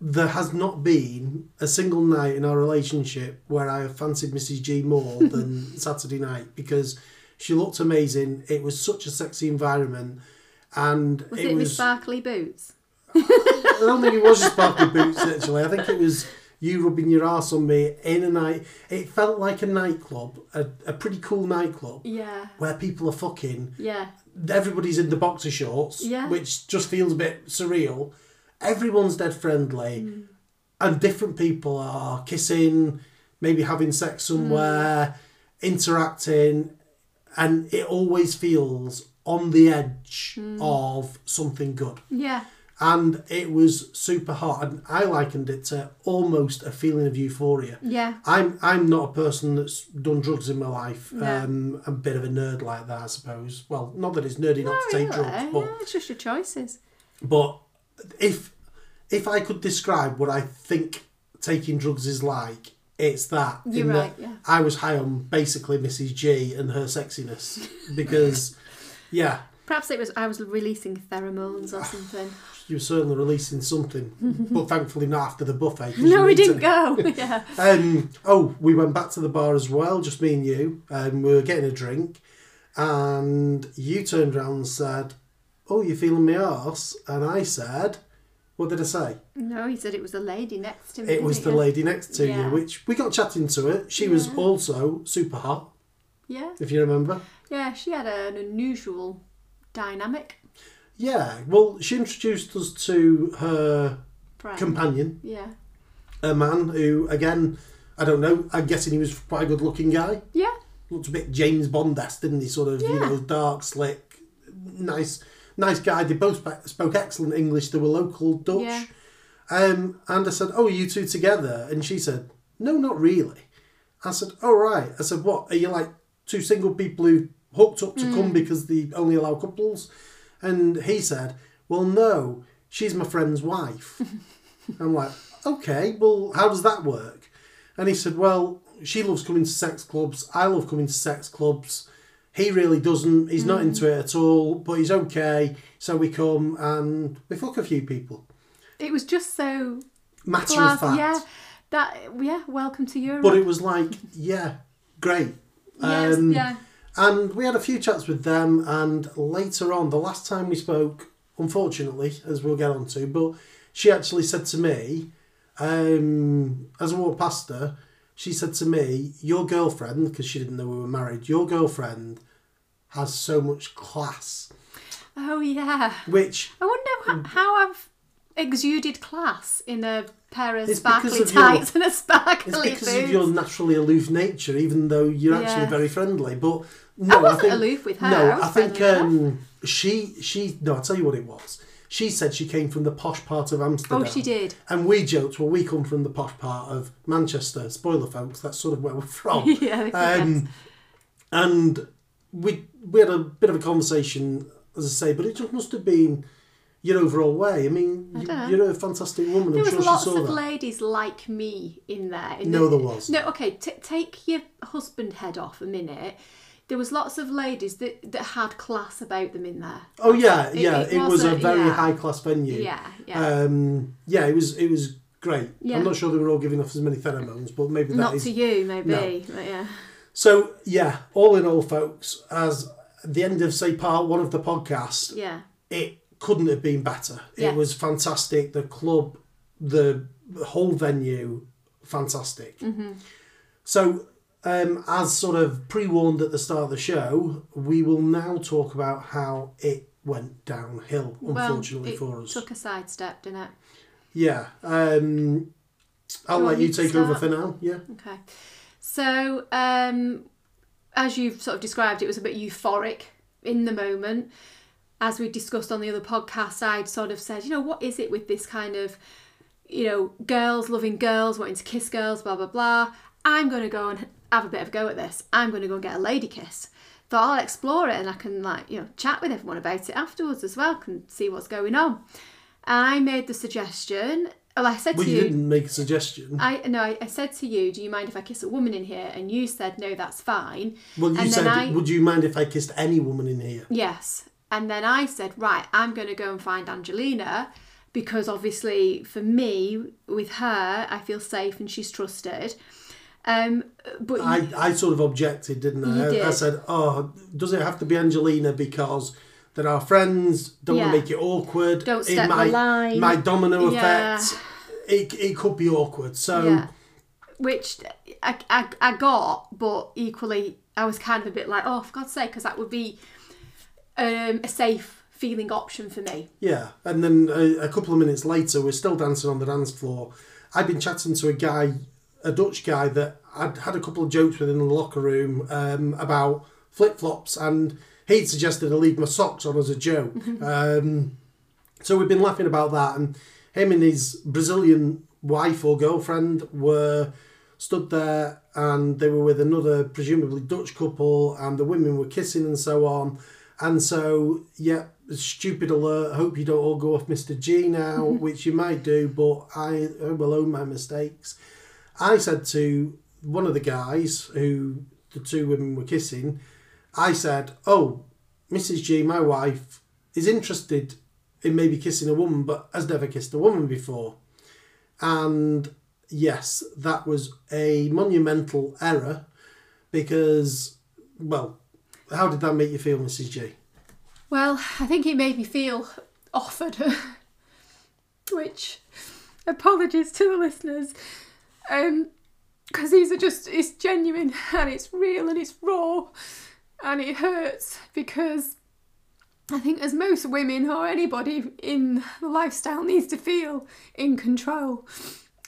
there has not been a single night in our relationship where I have fancied Mrs. G more than Saturday night because she looked amazing. It was such a sexy environment. And was it it, with was sparkly boots? I don't think it was just sparkly boots actually. I think it was you rubbing your ass on me in a night. It felt like a nightclub, a, a pretty cool nightclub Yeah, where people are fucking. yeah, Everybody's in the boxer shorts, Yeah. which just feels a bit surreal. Everyone's dead friendly, Hmm. and different people are kissing, maybe having sex Hmm. somewhere, interacting. and it always feels on the edge Hmm. of something good. Yeah. And it was super hot, and I likened it to almost a feeling of euphoria. Yeah. I'm I'm not a person that's done drugs in my life. No. Um, I'm a bit of a nerd like that, I suppose. Well, not that it's nerdy not Not to take drugs, but Yeah, it's just your choices. but if if I could describe what I think taking drugs is like, it's that. You're right, that yeah. I was high on basically Mrs. G and her sexiness because, yeah, Perhaps it was I was releasing pheromones or something. you were certainly releasing something, but thankfully not after the buffet. no, we didn't go. yeah. Um, oh, we went back to the bar as well, just me and you, and we were getting a drink, and you turned around and said, "Oh, you're feeling my arse?" And I said, "What did I say?" No, he said it was the lady next to me. It was the he? lady next to Yeah. you, which we got chatting to it. She was also super hot, Yeah. if you remember. Yeah, she had an unusual dynamic. Yeah, well, she introduced us to her Friend. companion, yeah. a man who, again, I don't know, I'm guessing he was quite a good looking guy. Yeah. Looked a bit James Bond esque, didn't he? Sort of, you know, dark, slick, nice, nice guy. They both sp- spoke excellent English. They were local Dutch. Yeah. Um, and I said, "Oh, are you two together?" And she said, "No, not really." I said, "Oh right." I said, "What? Are you like two single people who hooked up to Hmm. come because they only allow couples?" And he said, "Well, no, she's my friend's wife." I'm like, "Okay, well, how does that work?" And he said, "Well, she loves coming to sex clubs. I love coming to sex clubs." He really doesn't. He's not into it at all, but he's okay. So we come and we fuck a few people. It was just so Matter class. of fact. Yeah. That yeah, welcome to Europe. But it was like, yeah, great. Yes, Um, yeah. And we had a few chats with them, and later on, the last time we spoke, unfortunately, as we'll get on to, but she actually said to me, um, as I walked past her, she said to me, Your girlfriend, because she didn't know we were married, your girlfriend has so much class. Oh yeah. Which I wonder how, how I've exuded class in a pair of sparkly of your- tights and a sparkly. It's because boots. of your naturally aloof nature, even though you're actually very friendly. But no, I wasn't think, aloof with her, No, I I think um, she she no. I'll tell you what it was. She said she came from the posh part of Amsterdam. Oh, she did. And we joked, well, we come from the posh part of Manchester. Spoiler, folks, that's sort of where we're from. yeah. Um, and we we had a bit of a conversation, as I say, but it just must have been your overall way. I mean, I you, you're a fantastic woman. There I'm was sure lots of that. ladies like me in there. in No, the- there was. No, okay. T- take your husband head off a minute. There was lots of ladies that, that had class about them in there. Oh yeah, It- yeah. it It, was a very yeah. high class venue. Yeah, yeah. Um, yeah, it was it was great. Yeah. I'm not sure they were all giving off as many pheromones, but maybe that Not is. to you, maybe. No. Yeah. So yeah, all in all, folks, as the end of say part one of the podcast, Yeah. it couldn't have been better. Yeah. It was fantastic. The club, the, whole venue, fantastic. Mm-hmm. So. Um, as sort of pre-warned at the start of the show, we will now talk about how it went downhill, unfortunately well, for us. took a sidestep, didn't it? Yeah. Um, I'll let you take over for now. Yeah. Okay. So, um, as you've sort of described, it was a bit euphoric in the moment. As we discussed on the other podcast, I'd sort of said, you know, what is it with this kind of, you know, girls loving girls, wanting to kiss girls, blah, blah, blah. I'm going to go and have a bit of a go at this. I'm going to go and get a lady kiss. Thought I'll explore it and I can, like, you know, chat with everyone about it afterwards as well, can see what's going on. I made the suggestion, well, I said Well, to you you, didn't make a suggestion. I no, I, I said to you, do you mind if I kiss a woman in here? And you said no, that's fine. well, you and said, I- would you mind if I kissed any woman in here? Yes. And then I said, right, I'm going to go and find Angelina because obviously for me, with her, I feel safe and she's trusted. Um, but I, you, I sort of objected, didn't I? I, I said, oh, does it have to be Angelina because they're our friends? Don't want Yeah. to make it awkward. Don't it step the might, line. My domino Yeah. effect. It, it could be awkward. So yeah, which I, I, I got, but equally I was kind of a bit like, oh, for God's sake, because that would be um, a safe feeling option for me. Yeah, and then a, a couple of minutes later, we're still dancing on the dance floor. I'd been chatting to a guy, a Dutch guy that I'd had a couple of jokes with in the locker room um, about flip flops, and he'd suggested I leave my socks on as a joke. um, so we've been laughing about that, and him and his Brazilian wife or girlfriend were stood there, and they were with another presumably Dutch couple, and the women were kissing and so on. And so, yeah, stupid alert. Hope you don't all go off Mr. G now, which you might do, but I will own my mistakes. I said to one of the guys who the two women were kissing, I said, Oh, Mrs. G, my wife, is interested in maybe kissing a woman, but has never kissed a woman before. And yes, that was a monumental error because, well, how did that make you feel, Mrs. G? Well, I think it made me feel offered, which apologies to the listeners, um, because these are just it's genuine and it's real and it's raw, and it hurts because I think as most women or anybody in the lifestyle needs to feel in control,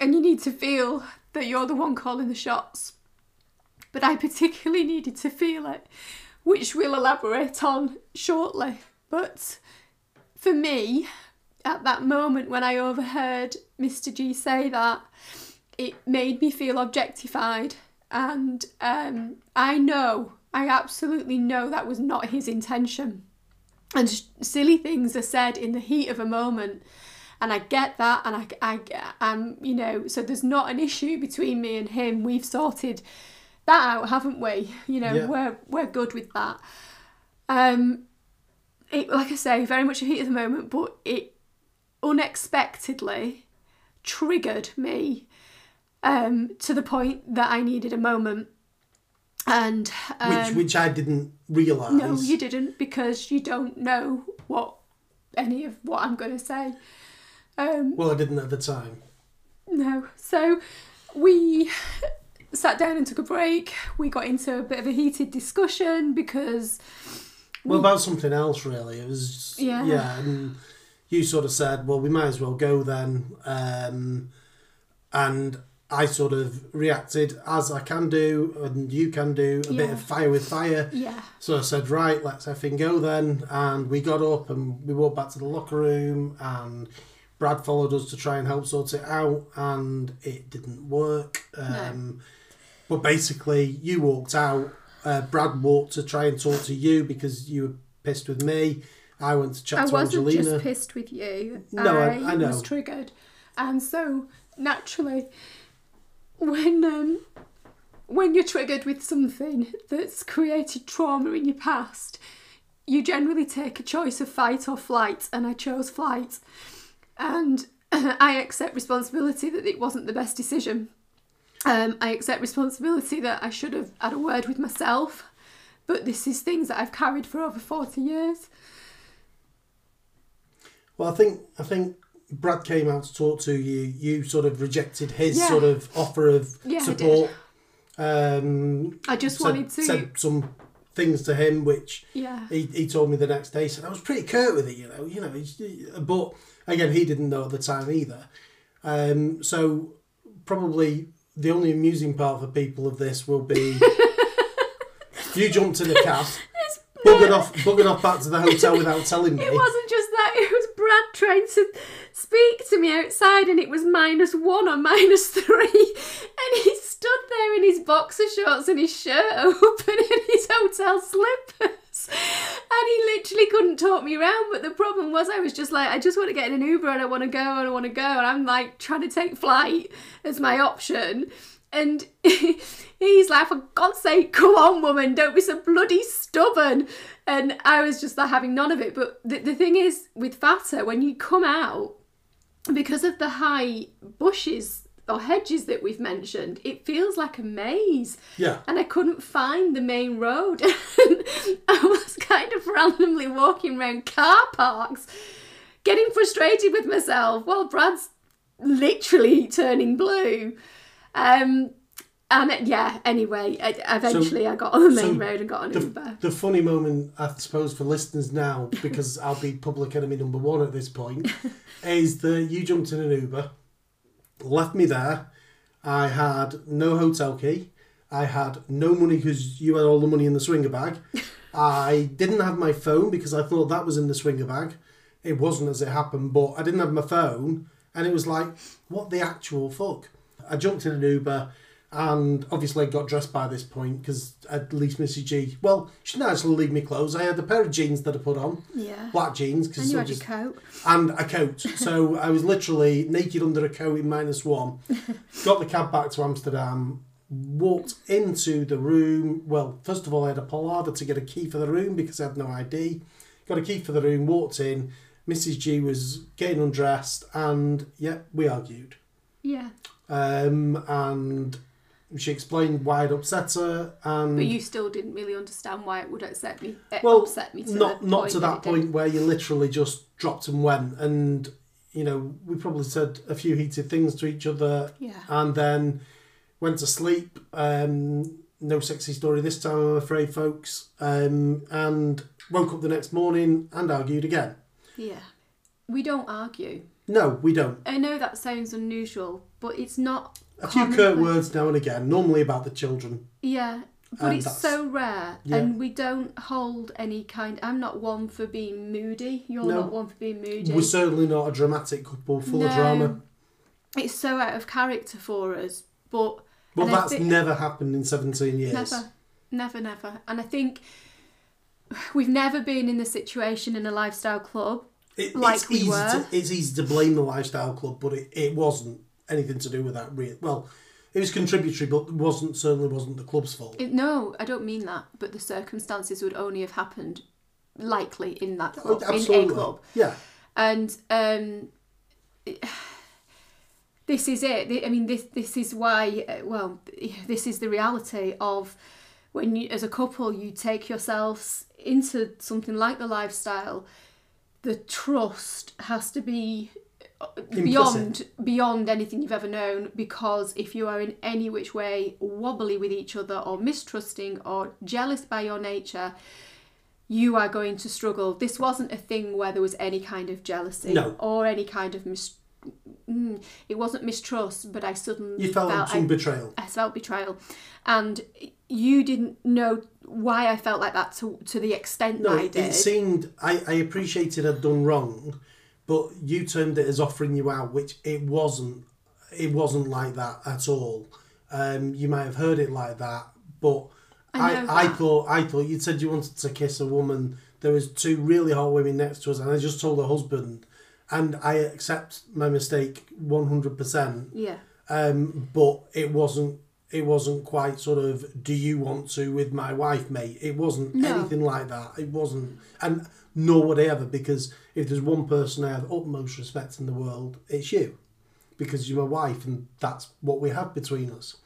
and you need to feel that you're the one calling the shots. But I particularly needed to feel it which we'll elaborate on shortly. But for me, at that moment when I overheard Mr. G say that, it made me feel objectified. And um, I know, I absolutely know that was not his intention. And sh- silly things are said in the heat of a moment. And I get that, and I, I, um, you know, so there's not an issue between me and him. We've sorted that out, haven't we? You know, Yeah. we're we're good with that. Um, it like I say, very much a heat of the moment, but it unexpectedly triggered me um, to the point that I needed a moment. And um, Which which I didn't realise. no, you didn't because you don't know what any of what I'm going to say. Um, Well, I didn't at the time. no. So we sat down and took a break. We got into a bit of a heated discussion because Well, about something else, really. It was Yeah. yeah, and you sort of said, "Well, we might as well go then," um, and I sort of reacted as I can do, and you can do a bit of fire with fire. yeah, So I said, "Right, let's effing go then," and we got up and we walked back to the locker room, and Brad followed us to try and help sort it out, and it didn't work. Um, But basically, you walked out. Uh, Brad walked to try and talk to you because you were pissed with me. I went to chat I to wasn't Angelina. just pissed with you. No, I- I know. was triggered, and so naturally, when um, when you're triggered with something that's created trauma in your past, you generally take a choice of fight or flight, and I chose flight, and I accept responsibility that it wasn't the best decision. Um, I accept responsibility that I should have had a word with myself, but this is things that I've carried for over forty years. Well, I think I think Brad came out to talk to you. You sort of rejected his Yeah. sort of offer of Yeah, I support. Um, I just said, wanted to. said some things to him which yeah. he, he told me the next day. Said I was pretty curt with it, you know, you know. But again, he didn't know at the time either. Um, so probably the only amusing part for people of this will be you jumped in the cab, buggered off, buggered off back to the hotel without telling me. It wasn't just that, it was Brad trying to speak to me outside and it was minus one or minus three. And he stood there in his boxer shorts and his shirt open and his hotel slippers. And he literally couldn't talk me around. But the problem was, I was just like, I just want to get in an Uber and I want to go and I want to go. And I'm like trying to take flight as my option. And he's like, for God's sake, come on, woman, don't be so bloody stubborn. And I was just like having none of it. But the, the thing is, with Fata, when you come out, because of the high bushes or hedges that we've mentioned, it feels like a maze. Yeah. And I couldn't find the main road. I was kind of randomly walking around car parks, getting frustrated with myself while Brad's literally turning blue. Um, and uh, yeah, anyway, eventually I got on the main so road and got an the, Uber. the funny moment, I suppose, for listeners now, because I'll be public enemy number one at this point, is that you jumped in an Uber, left me there. I had no hotel key. I had no money because you had all the money in the swinger bag. I didn't have my phone because I thought that was in the swinger bag. It wasn't as it happened, but I didn't have my phone, and it was like, what the actual fuck? I jumped in an Uber, and obviously I got dressed by this point because at least Missy G. Well, she didn't actually leave me clothes. I had a pair of jeans that I put on, Yeah. black jeans, And because you had your coat. and a coat. So I was literally naked under a coat in minus one. Got the cab back to Amsterdam. Walked into the room. Well, first of all, I had a palaver to get a key for the room because I had no ID. Got a key for the room. Walked in. Mrs. G was getting undressed, and yeah, we argued. Yeah. Um, and she explained why it upset her, and But you still didn't really understand why it would upset me. It well, upset me to not the not point to that that it did. point where you literally just dropped and went, and you know we probably said a few heated things to each other, Yeah. and then went to sleep. Um, no sexy story this time, I'm afraid, folks. Um, and woke up the next morning and argued again. Yeah. We don't argue. No, we don't. I know that sounds unusual, but it's not. A few curt words now and again, normally about the children. Yeah, but And it's that's- so rare, Yeah. and we don't hold any kind. I'm not one for being moody. You're No. not one for being moody. We're certainly not a dramatic couple full of drama. It's so out of character for us, but Well, that's thi- never happened in 17 years. never, never, never. And I think we've never been in the situation in a lifestyle club. It, like it's we easy were. To, it's easy to blame the lifestyle club, but it, it wasn't anything to do with that. Really, well, it was contributory, but wasn't certainly wasn't the club's fault. It, no, I don't mean that, but the circumstances would only have happened likely in that Oh, club, in a club. Yeah, and um, this is it. I mean, this this is why. uh, Well, this is the reality of when you, as a couple, you take yourselves into something like the lifestyle. The trust has to be uh, beyond beyond anything you've ever known because if you are in any which way wobbly with each other or mistrusting or jealous by your nature you are going to struggle this wasn't a thing where there was any kind of jealousy No. or any kind of mis- mm, it wasn't mistrust but i suddenly you felt, felt some I, betrayal. I felt betrayal and you didn't know why i felt like that to, to the extent No, that i did it seemed I, I appreciated I'd done wrong, but you termed it as offering you out, which it wasn't. It wasn't like that at all. Um, you might have heard it like that, but I I, know I, thought I thought you said you wanted to kiss a woman. There was two really hot women next to us, and I just told her husband, and I accept my mistake one hundred percent. yeah Um, but it wasn't. It wasn't quite sort of. Do you want to with my wife, mate? It wasn't No. anything like that. It wasn't, and nor would I ever. Because if there's one person I have utmost respect in the world, it's you, because you're my wife, and that's what we have between us.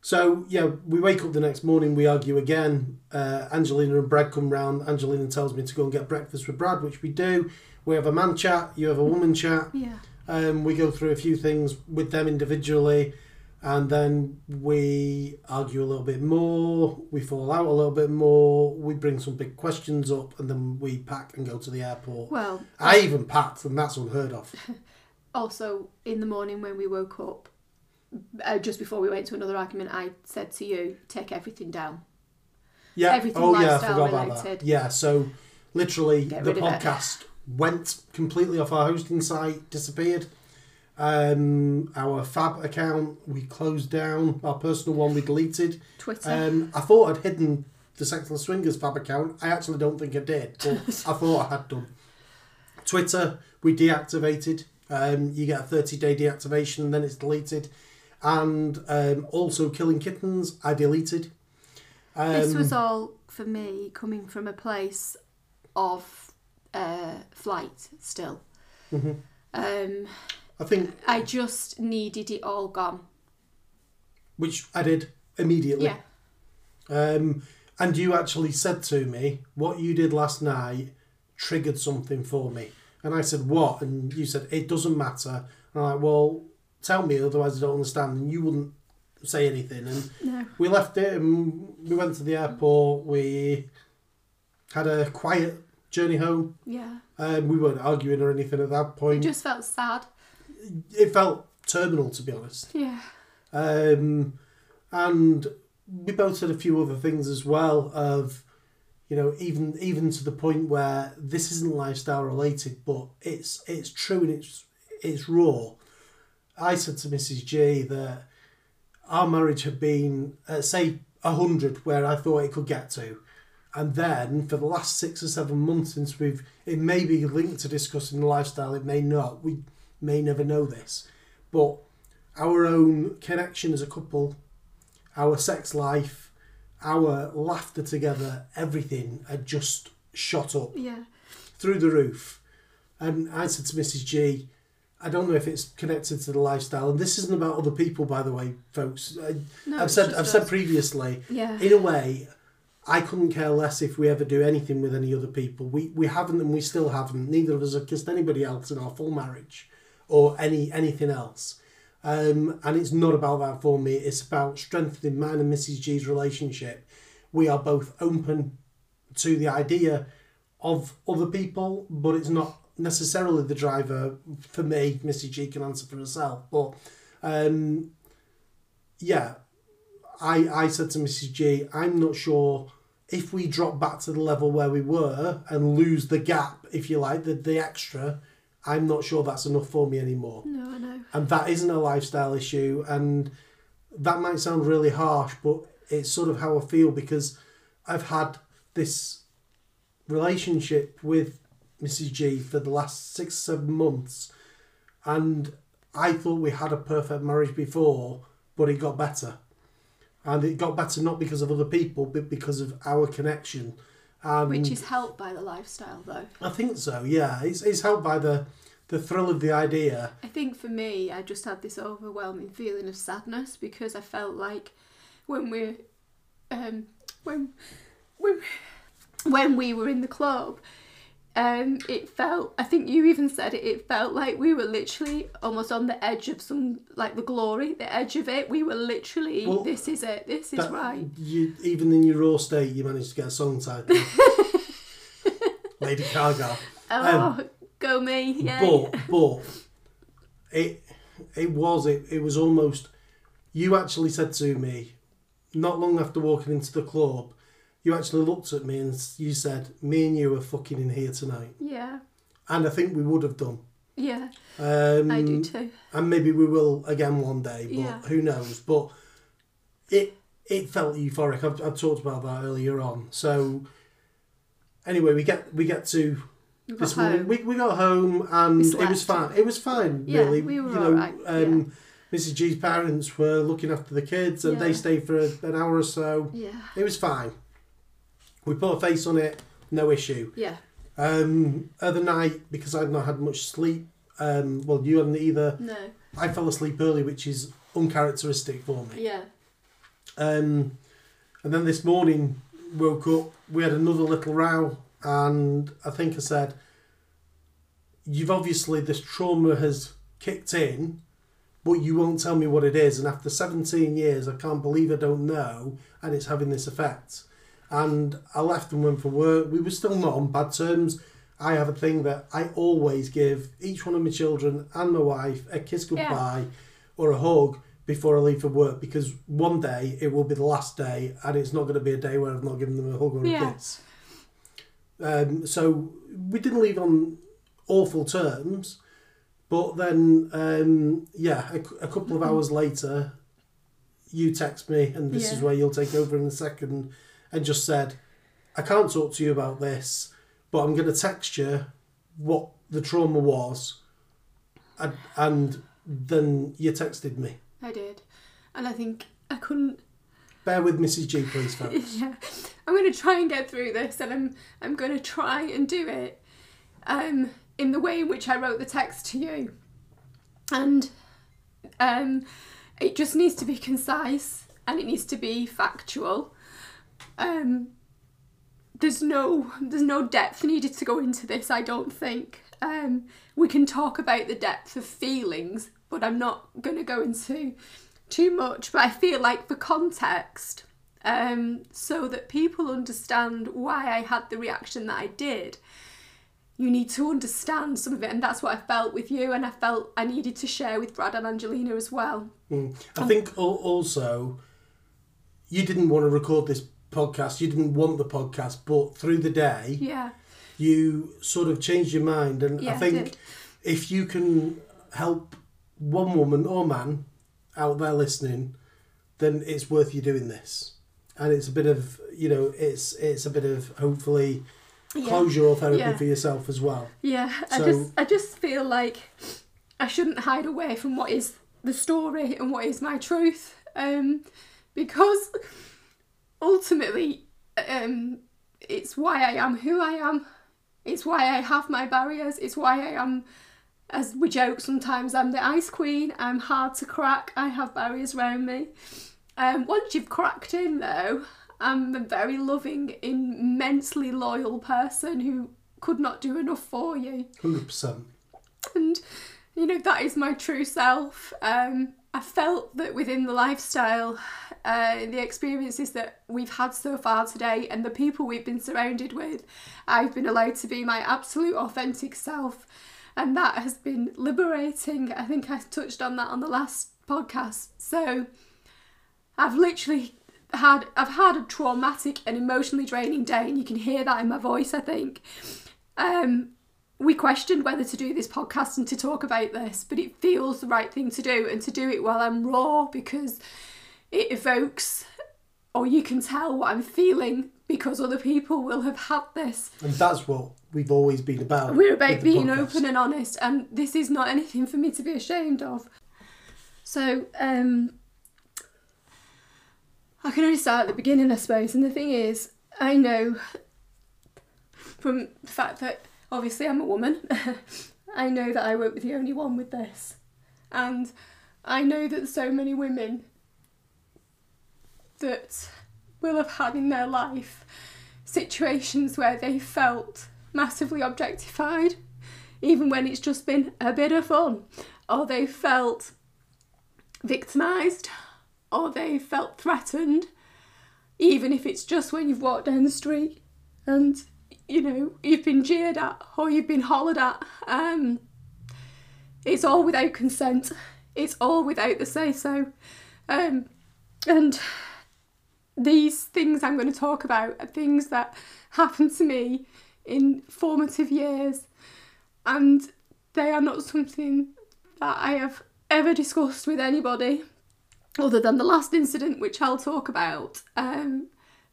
So yeah, we wake up the next morning, we argue again. Uh, Angelina and Brad come round. Angelina tells me to go and get breakfast with Brad, which we do. We have a man chat. You have a woman chat. yeah Um, we go through a few things with them individually, and then we argue a little bit more. We fall out a little bit more. We bring some big questions up, and then we pack and go to the airport. well I even packed, and that's unheard of. also in the morning when we woke up uh, just before we went to another argument i said to you take everything down Yeah. Everything oh yeah, I forgot about that. Yeah. So literally, Get the rid of it. podcast went completely off our hosting site, disappeared. Um, our Fab account we closed down. Our personal one we deleted. twitter Um, I thought I'd hidden the Sexless Swingers Fab account. I actually don't think I did, but I thought I had done. Twitter we deactivated. Um, you get a thirty day deactivation, and then it's deleted. And um, also Killing Kittens, I deleted. Um, this was all for me coming from a place of uh, flight still Mhm. um, I think, i just needed it all gone which I did immediately. yeah Um, and you actually said to me, what you did last night triggered something for me. And I said, what? And you said, it doesn't matter. And I'm like, well, tell me, otherwise I don't understand. And you wouldn't say anything. And no we left it and we went to the airport. We had a quiet journey home. yeah Um, we weren't arguing or anything at that it point. just felt sad It felt terminal, to be honest. yeah. Um, and we both said a few other things as well of you know even even to the point where this isn't lifestyle related but it's it's true and it's it's raw. I said to mrs g that our marriage had been uh, say 100 where i thought it could get to. And then for the last six or seven months since we've it may be linked to discussing the lifestyle it may not we may never know this but our own connection as a couple our sex life our laughter together everything had just shot up Yeah. through the roof and i said to mrs g I don't know if it's connected to the lifestyle, and this isn't about other people, by the way, folks. I, No, I've said I've said previously, Yeah. in a way, I couldn't care less if we ever do anything with any other people. We we haven't and we still haven't. Neither of us have kissed anybody else in our full marriage or any anything else. Um, and it's not about that for me. It's about strengthening mine and Mrs. G's relationship. We are both open to the idea of other people, but it's not necessarily the driver for me. Mrs. G can answer for herself, but um, yeah, I, I said to Mrs. G, I'm not sure if we drop back to the level where we were and lose the gap, if you like, the, the extra, I'm not sure that's enough for me anymore. No, I know. And that isn't a lifestyle issue. And that might sound really harsh, but it's sort of how I feel because I've had this relationship with Mrs. G for the last six, seven months. And I thought we had a perfect marriage before, but it got better. And it got better not because of other people, but because of our connection. Which is helped by the lifestyle, though. I think so, yeah. It's, it's helped by the, the thrill of the idea. I think for me, I just had this overwhelming feeling of sadness because I felt like when we, um, when, when, when we were in the club, um, it felt. I think you even said it. It felt like we were literally almost on the edge of some, like the glory, the edge of it. We were literally. Well, this is it. This is right. You even in your raw state, you managed to get a song title, Lady Gaga. Oh, go me! Yeah. But but it it was it, it was almost. You actually said to me, not long after walking into the club, you actually looked at me and you said, "Me and you are fucking in here tonight," yeah. and I think we would have done. Yeah. Um, I do too. and maybe we will again one day, but Yeah. who knows? But it it felt euphoric. I've, I've talked about that earlier on. So anyway, we get we get to We this morning. We, we got home and it was fine. It was fine, Yeah, really. we were you know, alright, um, Mrs. G's parents were looking after the kids and they stayed for a, an hour or so. Yeah. It was fine. We put a face on it, no issue. Yeah. Um, other night, because I'd not had much sleep, um, well, you hadn't either. No. I fell asleep early, which is uncharacteristic for me. Yeah. Um, and then this morning, woke up, we had another little row, and I think I said, You've obviously, this trauma has kicked in, but you won't tell me what it is. And after 17 years, I can't believe I don't know, and it's having this effect. And I left and went for work. We were still not on bad terms. I have a thing that I always give each one of my children and my wife a kiss Yeah. goodbye or a hug before I leave for work because one day it will be the last day and it's not going to be a day where I've not given them a hug or Yeah. a kiss. Um, so we didn't leave on awful terms, but then, um, yeah, a, a couple of hours later, you text me, and this is where you'll take over in a second, and just said, I can't talk to you about this, but I'm going to text you what the trauma was, and, and then you texted me. I did. And I think I couldn't Bear with Mrs. G, please, folks. yeah. I'm gonna try and get through this and I'm I'm gonna try and do it um in the way in which I wrote the text to you. And um it just needs to be concise and it needs to be factual. Um there's no there's no depth needed to go into this, I don't think. Um we can talk about the depth of feelings, but I'm not gonna go into too much. But I feel like for context, um, so that people understand why I had the reaction that I did, you need to understand some of it, and that's what I felt with you, and I felt I needed to share with Brad and Angelina as well. Mm. I think also you didn't want to record this podcast, you didn't want the podcast, but through the day, Yeah. you sort of changed your mind. And Yeah, I I think did. if you can help one woman or man out there listening, then it's worth you doing this. And it's a bit of, you know, it's it's a bit of hopefully Yeah. closure or therapy Yeah. for yourself as well. Yeah, I So- just I just feel like I shouldn't hide away from what is the story and what is my truth, um, because ultimately, um, it's why I am who I am. It's why I have my barriers. It's why I am, as we joke sometimes, I'm the ice queen. I'm hard to crack. I have barriers around me. Um, once you've cracked in, though, I'm a very loving, immensely loyal person who could not do enough for you. 100%. And, you know, that is my true self. Um, I felt that within the lifestyle, uh, the experiences that we've had so far today, and the people we've been surrounded with, I've been allowed to be my absolute authentic self. And that has been liberating. I think I touched on that on the last podcast. So, I've literally had I've had a traumatic and emotionally draining day, and you can hear that in my voice. I think. Um, we questioned whether to do this podcast and to talk about this, but it feels the right thing to do, and to do it while I'm raw because it evokes, or you can tell what I'm feeling because other people will have had this. And that's what we've always been about. We're about being podcast. open and honest, and this is not anything for me to be ashamed of. So, um, I can only start at the beginning, I suppose. And the thing is, I know from the fact that obviously I'm a woman, I know that I won't be the only one with this. And I know that so many women that will have had in their life situations where they felt massively objectified, even when it's just been a bit of fun, or they felt victimised, or they felt threatened, even if it's just when you've walked down the street and you know you've been jeered at or you've been hollered at. Um, it's all without consent. It's all without the say so. Um, and these things I'm going to talk about are things that happened to me in formative years, and they are not something that I have ever discussed with anybody other than the last incident, which I'll talk about. Um,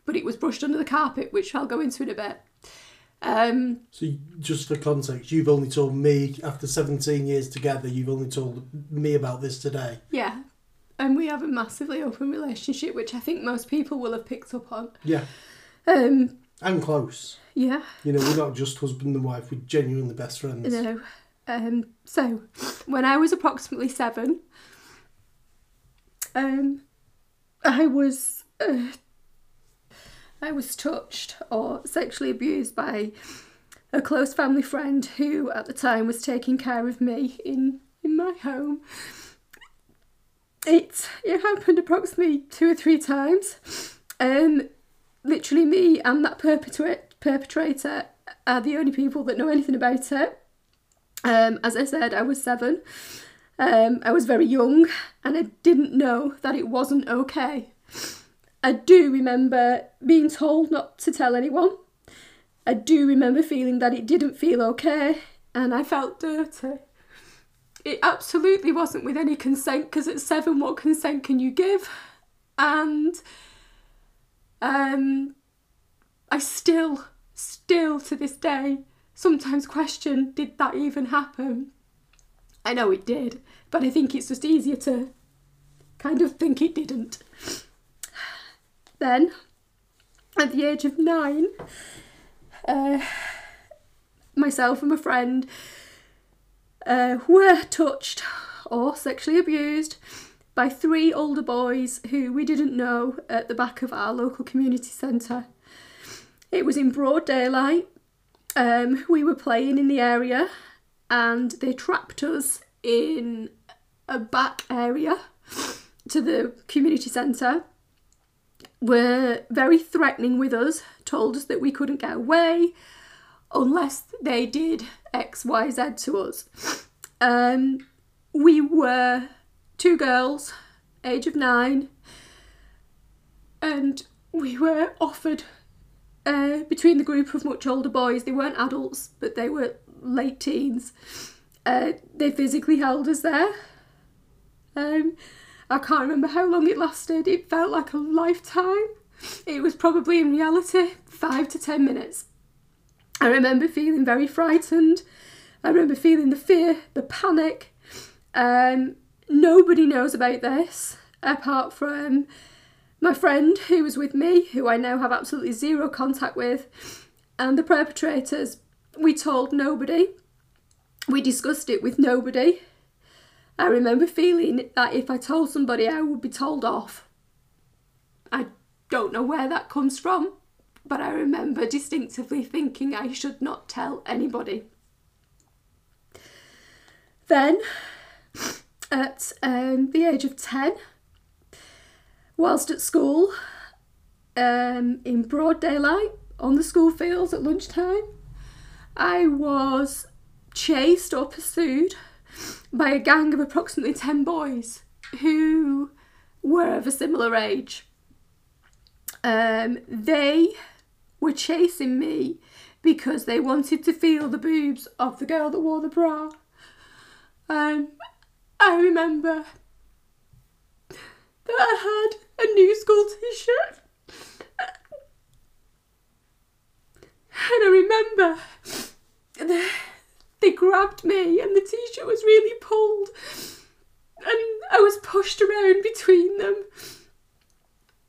but it was brushed under the carpet, which I'll go into in a bit. Um, So, just for context, you've only told me, after 17 years together, you've only told me about this today. yeah, and we have a massively open relationship, which I think most people will have picked up on. Yeah. Um, And close. yeah, You know, we're not just husband and wife, we're genuinely best friends. you know. Um, so, when I was approximately seven, um, I was uh, I was touched or sexually abused by a close family friend who, at the time, was taking care of me in in my home. It it happened approximately two or three times. Um, literally, me and that perpetra- perpetrator are the only people that know anything about it. Um, as I said, I was seven. Um, I was very young and I didn't know that it wasn't okay. I do remember being told not to tell anyone. I do remember feeling that it didn't feel okay and I felt dirty. It absolutely wasn't with any consent because at seven, what consent can you give? And um, I still, still to this day, sometimes question did that even happen? I know it did, but I think it's just easier to kind of think it didn't. Then, at the age of nine, uh, myself and my friend uh, were touched or sexually abused by three older boys who we didn't know at the back of our local community centre. It was in broad daylight. Um, we were playing in the area and they trapped us in a back area to the community centre. Were very threatening with us, told us that we couldn't get away unless they did X, Y, Z to us. Um, we were two girls, age of nine. and we were offered uh, between the group of much older boys. They weren't adults, but they were late teens. Uh, they physically held us there. Um, I can't remember how long it lasted. It felt like a lifetime. It was probably in reality five to ten minutes. I remember feeling very frightened. I remember feeling the fear, the panic. Um, nobody knows about this apart from my friend who was with me, who I now have absolutely zero contact with, and the perpetrators. We told nobody. We discussed it with nobody. I remember feeling that if I told somebody, I would be told off. I don't know where that comes from, but I remember distinctively thinking I should not tell anybody. Then, at um, the age of 10, whilst at school, um, in broad daylight, on the school fields at lunchtime, I was chased or pursued by a gang of approximately 10 boys who were of a similar age. Um, they were chasing me because they wanted to feel the boobs of the girl that wore the bra. Um, I remember that I had a new school t-shirt. And I remember they, they grabbed me and the t-shirt was really pulled and I was pushed around between them.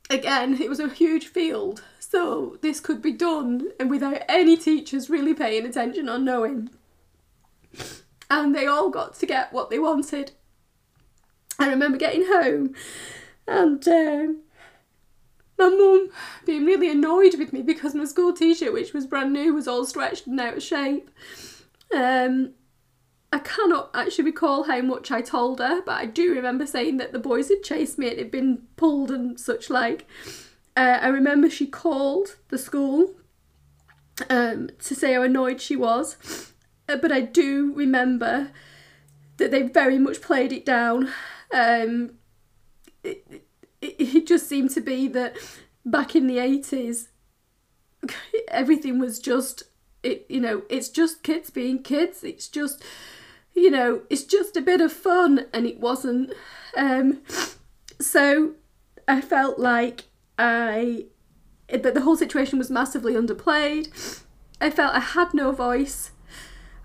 Again, it was a huge field, so this could be done and without any teachers really paying attention or knowing. And they all got to get what they wanted. I remember getting home and um, my mum being really annoyed with me because my school t-shirt, which was brand new, was all stretched and out of shape. Um, I cannot actually recall how much I told her, but I do remember saying that the boys had chased me and had been pulled and such like. Uh, I remember she called the school um, to say how annoyed she was, uh, but I do remember that they very much played it down. Um, it, it, it just seemed to be that back in the 80s, everything was just, it, you know, it's just kids being kids. It's just, you know, it's just a bit of fun, and it wasn't. Um, so I felt like I that the whole situation was massively underplayed. I felt I had no voice.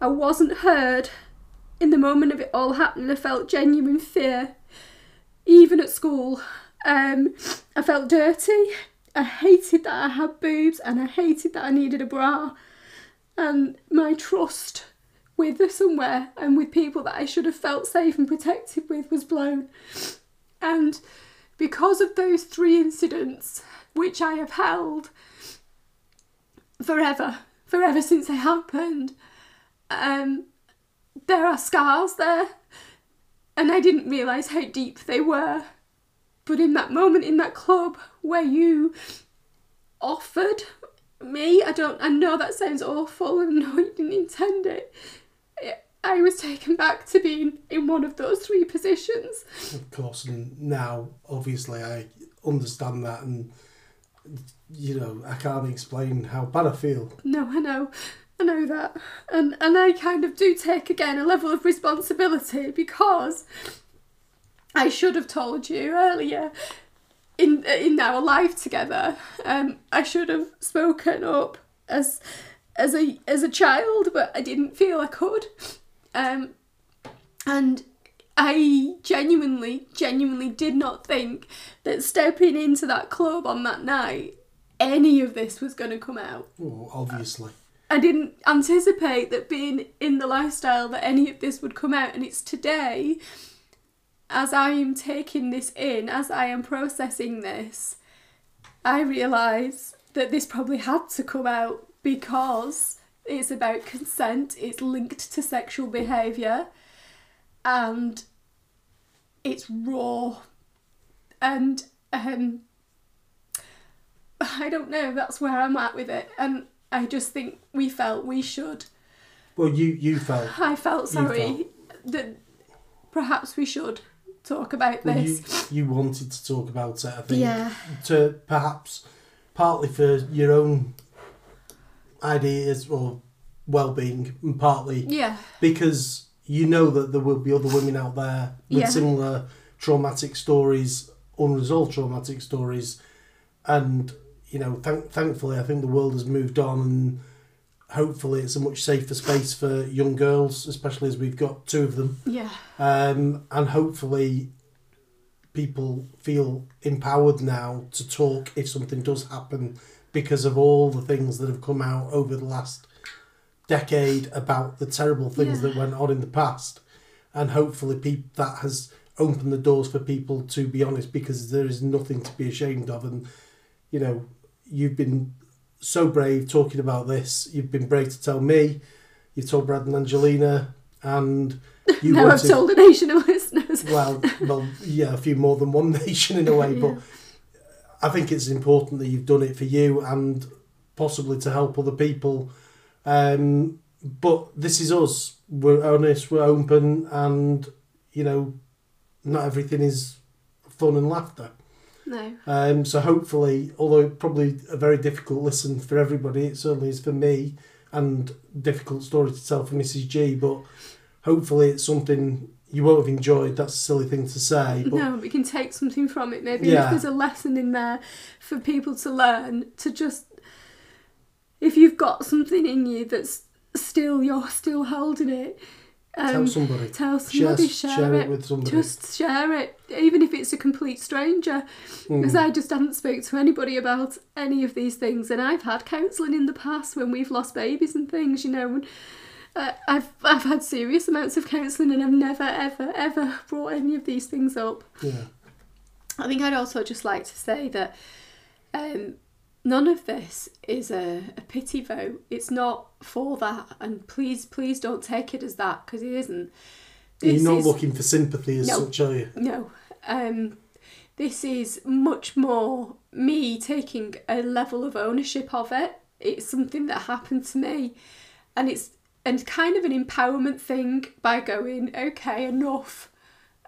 I wasn't heard. In the moment of it all happening, I felt genuine fear. Even at school, um, I felt dirty. I hated that I had boobs, and I hated that I needed a bra. And my trust with somewhere and with people that I should have felt safe and protected with was blown. And because of those three incidents, which I have held forever, forever since they happened, um, there are scars there, and I didn't realise how deep they were. But in that moment, in that club where you offered me, I don't, I know that sounds awful, and no, you didn't intend it. I was taken back to being in one of those three positions. Of course, and now obviously I understand that, and you know I can't explain how bad I feel. No, I know. I know that. And and I kind of do take again a level of responsibility because I should have told you earlier in in our life together. Um I should have spoken up as as a as a child, but I didn't feel I could. Um and I genuinely, genuinely did not think that stepping into that club on that night, any of this was going to come out. Well, obviously. I didn't anticipate that being in the lifestyle that any of this would come out, and it's today, as I am taking this in, as I am processing this, I realise that this probably had to come out because it's about consent, it's linked to sexual behaviour, and it's raw. And um, I don't know, that's where I'm at with it. And I just think we felt we should. Well, you you felt I felt sorry felt- that perhaps we should talk about Well, you, this. you wanted to talk about it, I think. yeah, To perhaps partly for your own ideas or well-being, and partly yeah, because you know that there will be other women out there with Yeah. similar traumatic stories, unresolved traumatic stories, and you know, thank, thankfully, I think the world has moved on, and hopefully, it's a much safer space for young girls, especially as we've got two of them, yeah, um, and hopefully, people feel empowered now to talk if something does happen because of all the things that have come out over the last decade about the terrible things Yeah. that went on in the past and hopefully peop- that has opened the doors for people to be honest because there is nothing to be ashamed of and you know you've been so brave talking about this you've been brave to tell me you've told Brad and Angelina and you now I've told a nation of listeners. well, well, yeah, a few more than one nation in a way, but Yeah. I think it's important that you've done it for you and possibly to help other people. Um, but this is us. We're honest. We're open, and you know, not everything is fun and laughter. No, Um, so hopefully, although probably a very difficult listen for everybody, it certainly is for me, and difficult story to tell for Mrs. G. But hopefully, it's something you won't have enjoyed. That's a silly thing to say, but no, we can take something from it. Maybe Yeah. if there's a lesson in there for people to learn, to just if you've got something in you that's still you're still holding it. Um, tell somebody. tell Share, somebody, share, share it. it with somebody. Just share it, even if it's a complete stranger. Mm. Because I just haven't spoke to anybody about any of these things, and I've had counselling in the past when we've lost babies and things, you know. And, uh, I've I've had serious amounts of counselling, and I've never ever ever brought any of these things up. yeah. I think I'd also just like to say that um, none of this is a, a pity vote. It's not for that, and please, please don't take it as that because it isn't. You're not is- looking for sympathy as No. such, are you? No, um, this is much more me taking a level of ownership of it. It's something that happened to me, and it's and kind of an empowerment thing by going, okay, enough.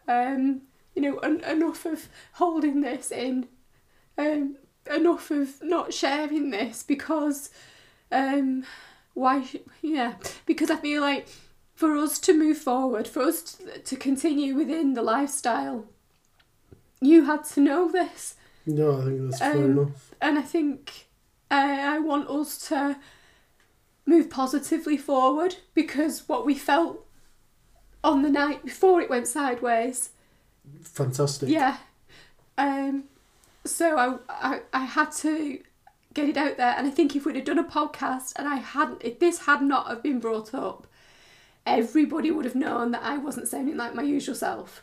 Um, you know, en- enough of holding this in. Um, enough of not sharing this because, um, why? sh- Yeah, because I feel like for us to move forward, for us to, to continue within the lifestyle, you had to know this. No, I think that's fair Um, enough. And I think uh, I want us to move positively forward because what we felt on the night before it went sideways, Fantastic. yeah. Um, so I, I, I had to get it out there, and I think if we'd have done a podcast and I hadn't, if this had not have been brought up, everybody would have known that I wasn't sounding like my usual self.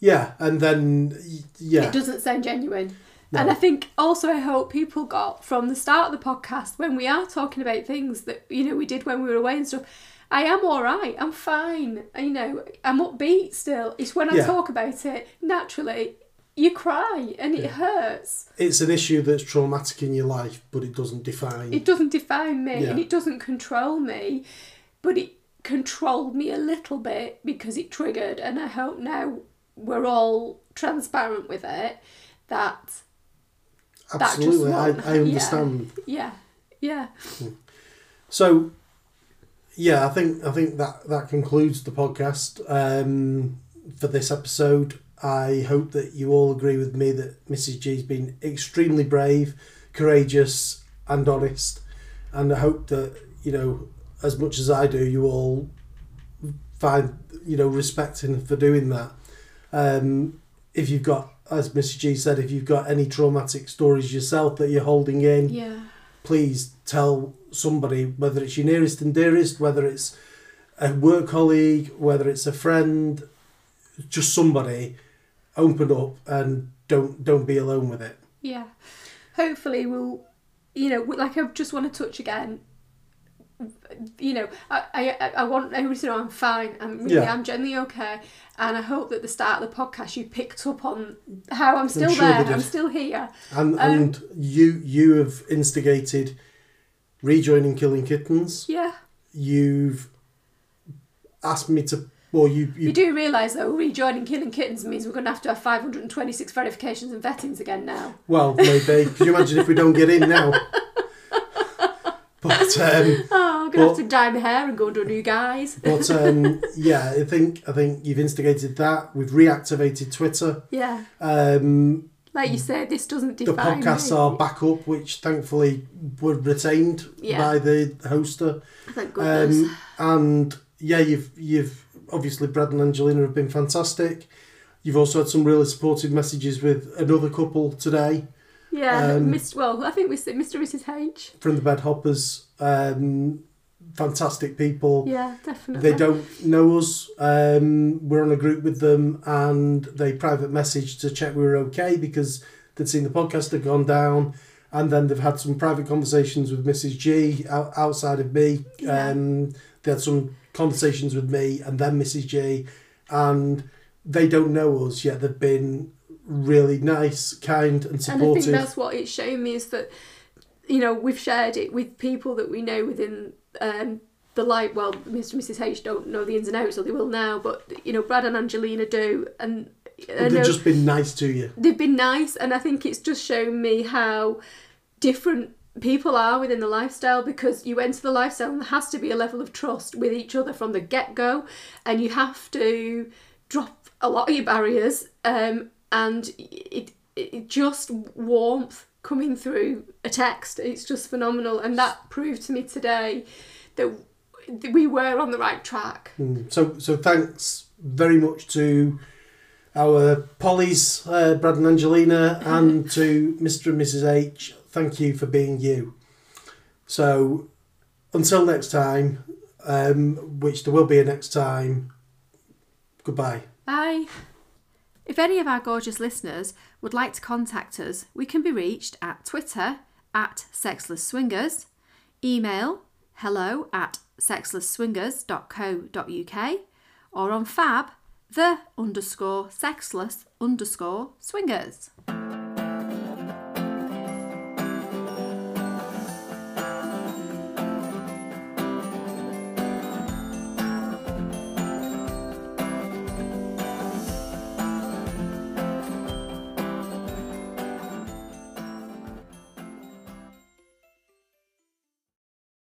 Yeah, and then yeah, It doesn't sound genuine. No. And I think also I hope people got from the start of the podcast when we are talking about things that you know we did when we were away and stuff. I am all right. I'm fine. You know, I'm upbeat still. It's when I Yeah. talk about it naturally, you cry and it Yeah. hurts. it's an issue that's traumatic in your life, but it doesn't define. It doesn't define me and it doesn't control me, but it controlled me a little bit because it triggered. And I hope now we're all transparent with it that Absolutely, I, I yeah. understand. yeah, yeah. So, yeah, I think I think that that concludes the podcast um, for this episode. I hope that you all agree with me that Mrs. G's been extremely brave, courageous, and honest, and I hope that you know as much as I do, you all find you know respecting for doing that. Um, if you've got, as Mr. G said, if you've got any traumatic stories yourself that you're holding in, Yeah. please tell somebody, whether it's your nearest and dearest, whether it's a work colleague, whether it's a friend, just somebody, open up and don't don't be alone with it. Yeah. Hopefully we'll you know, like I just want to touch again. You know, I, I, I want everybody to know I'm fine. I'm really, Yeah. I'm generally okay, and I hope that the start of the podcast you picked up on how I'm still sure there. I'm still here. And Um, and you you have instigated rejoining Killing Kittens. Yeah, You've asked me to Well, you, You you do realise though, rejoining Killing Kittens means we're going to have to have 526 verifications and vettings again now. well maybe. Could you imagine if we don't get in now? But um, Oh, I'm going to Well- have to dye my hair and go a new guys. but um, yeah, I think I think you've instigated that. We've reactivated Twitter. Yeah, Um, like you said, this doesn't the define podcasts me. are back up, which thankfully were retained Yeah. by the hoster. Thank goodness. Um, and yeah, you've you've obviously Brad and Angelina have been fantastic. You've also had some really supportive messages with another couple today yeah, um, Mr. Well, I think we said Mr. and Mrs. H. from the Bed Hoppers. Um, fantastic people. Yeah, definitely. They don't know us. Um, we're on a group with them, and they private message to check we were okay because they'd seen the podcast had gone down, and then they've had some private conversations with Mrs. G out, outside of me. Yeah. Um, they had some conversations with me and then Mrs. G, and they don't know us yet. They've been really nice, kind, and supportive. And I think that's what it's shown me is that, you know, we've shared it with people that we know within um, the light. Well, Mr. and Mrs. H don't know the ins and outs, or they will now, but, you know, Brad and Angelina do. And I They've know just been nice to you. they've been nice, and I think it's just shown me how different people are within the lifestyle because you enter the lifestyle and there has to be a level of trust with each other from the get go, and you have to drop a lot of your barriers, um, and it, it just warmth coming through a text. It's just phenomenal, and that proved to me today that we were on the right track. Mm. So, so thanks very much to our Polly's, uh, Brad and Angelina, and to Mr. and Mrs. H. Thank you for being you. So, until next time, um, which there will be a next time, goodbye. Bye. If any of our gorgeous listeners would like to contact us, we can be reached at Twitter at Sexless Swingers, email hello at sexlessswingers.co.uk, or on fab the underscore sexless underscore swingers.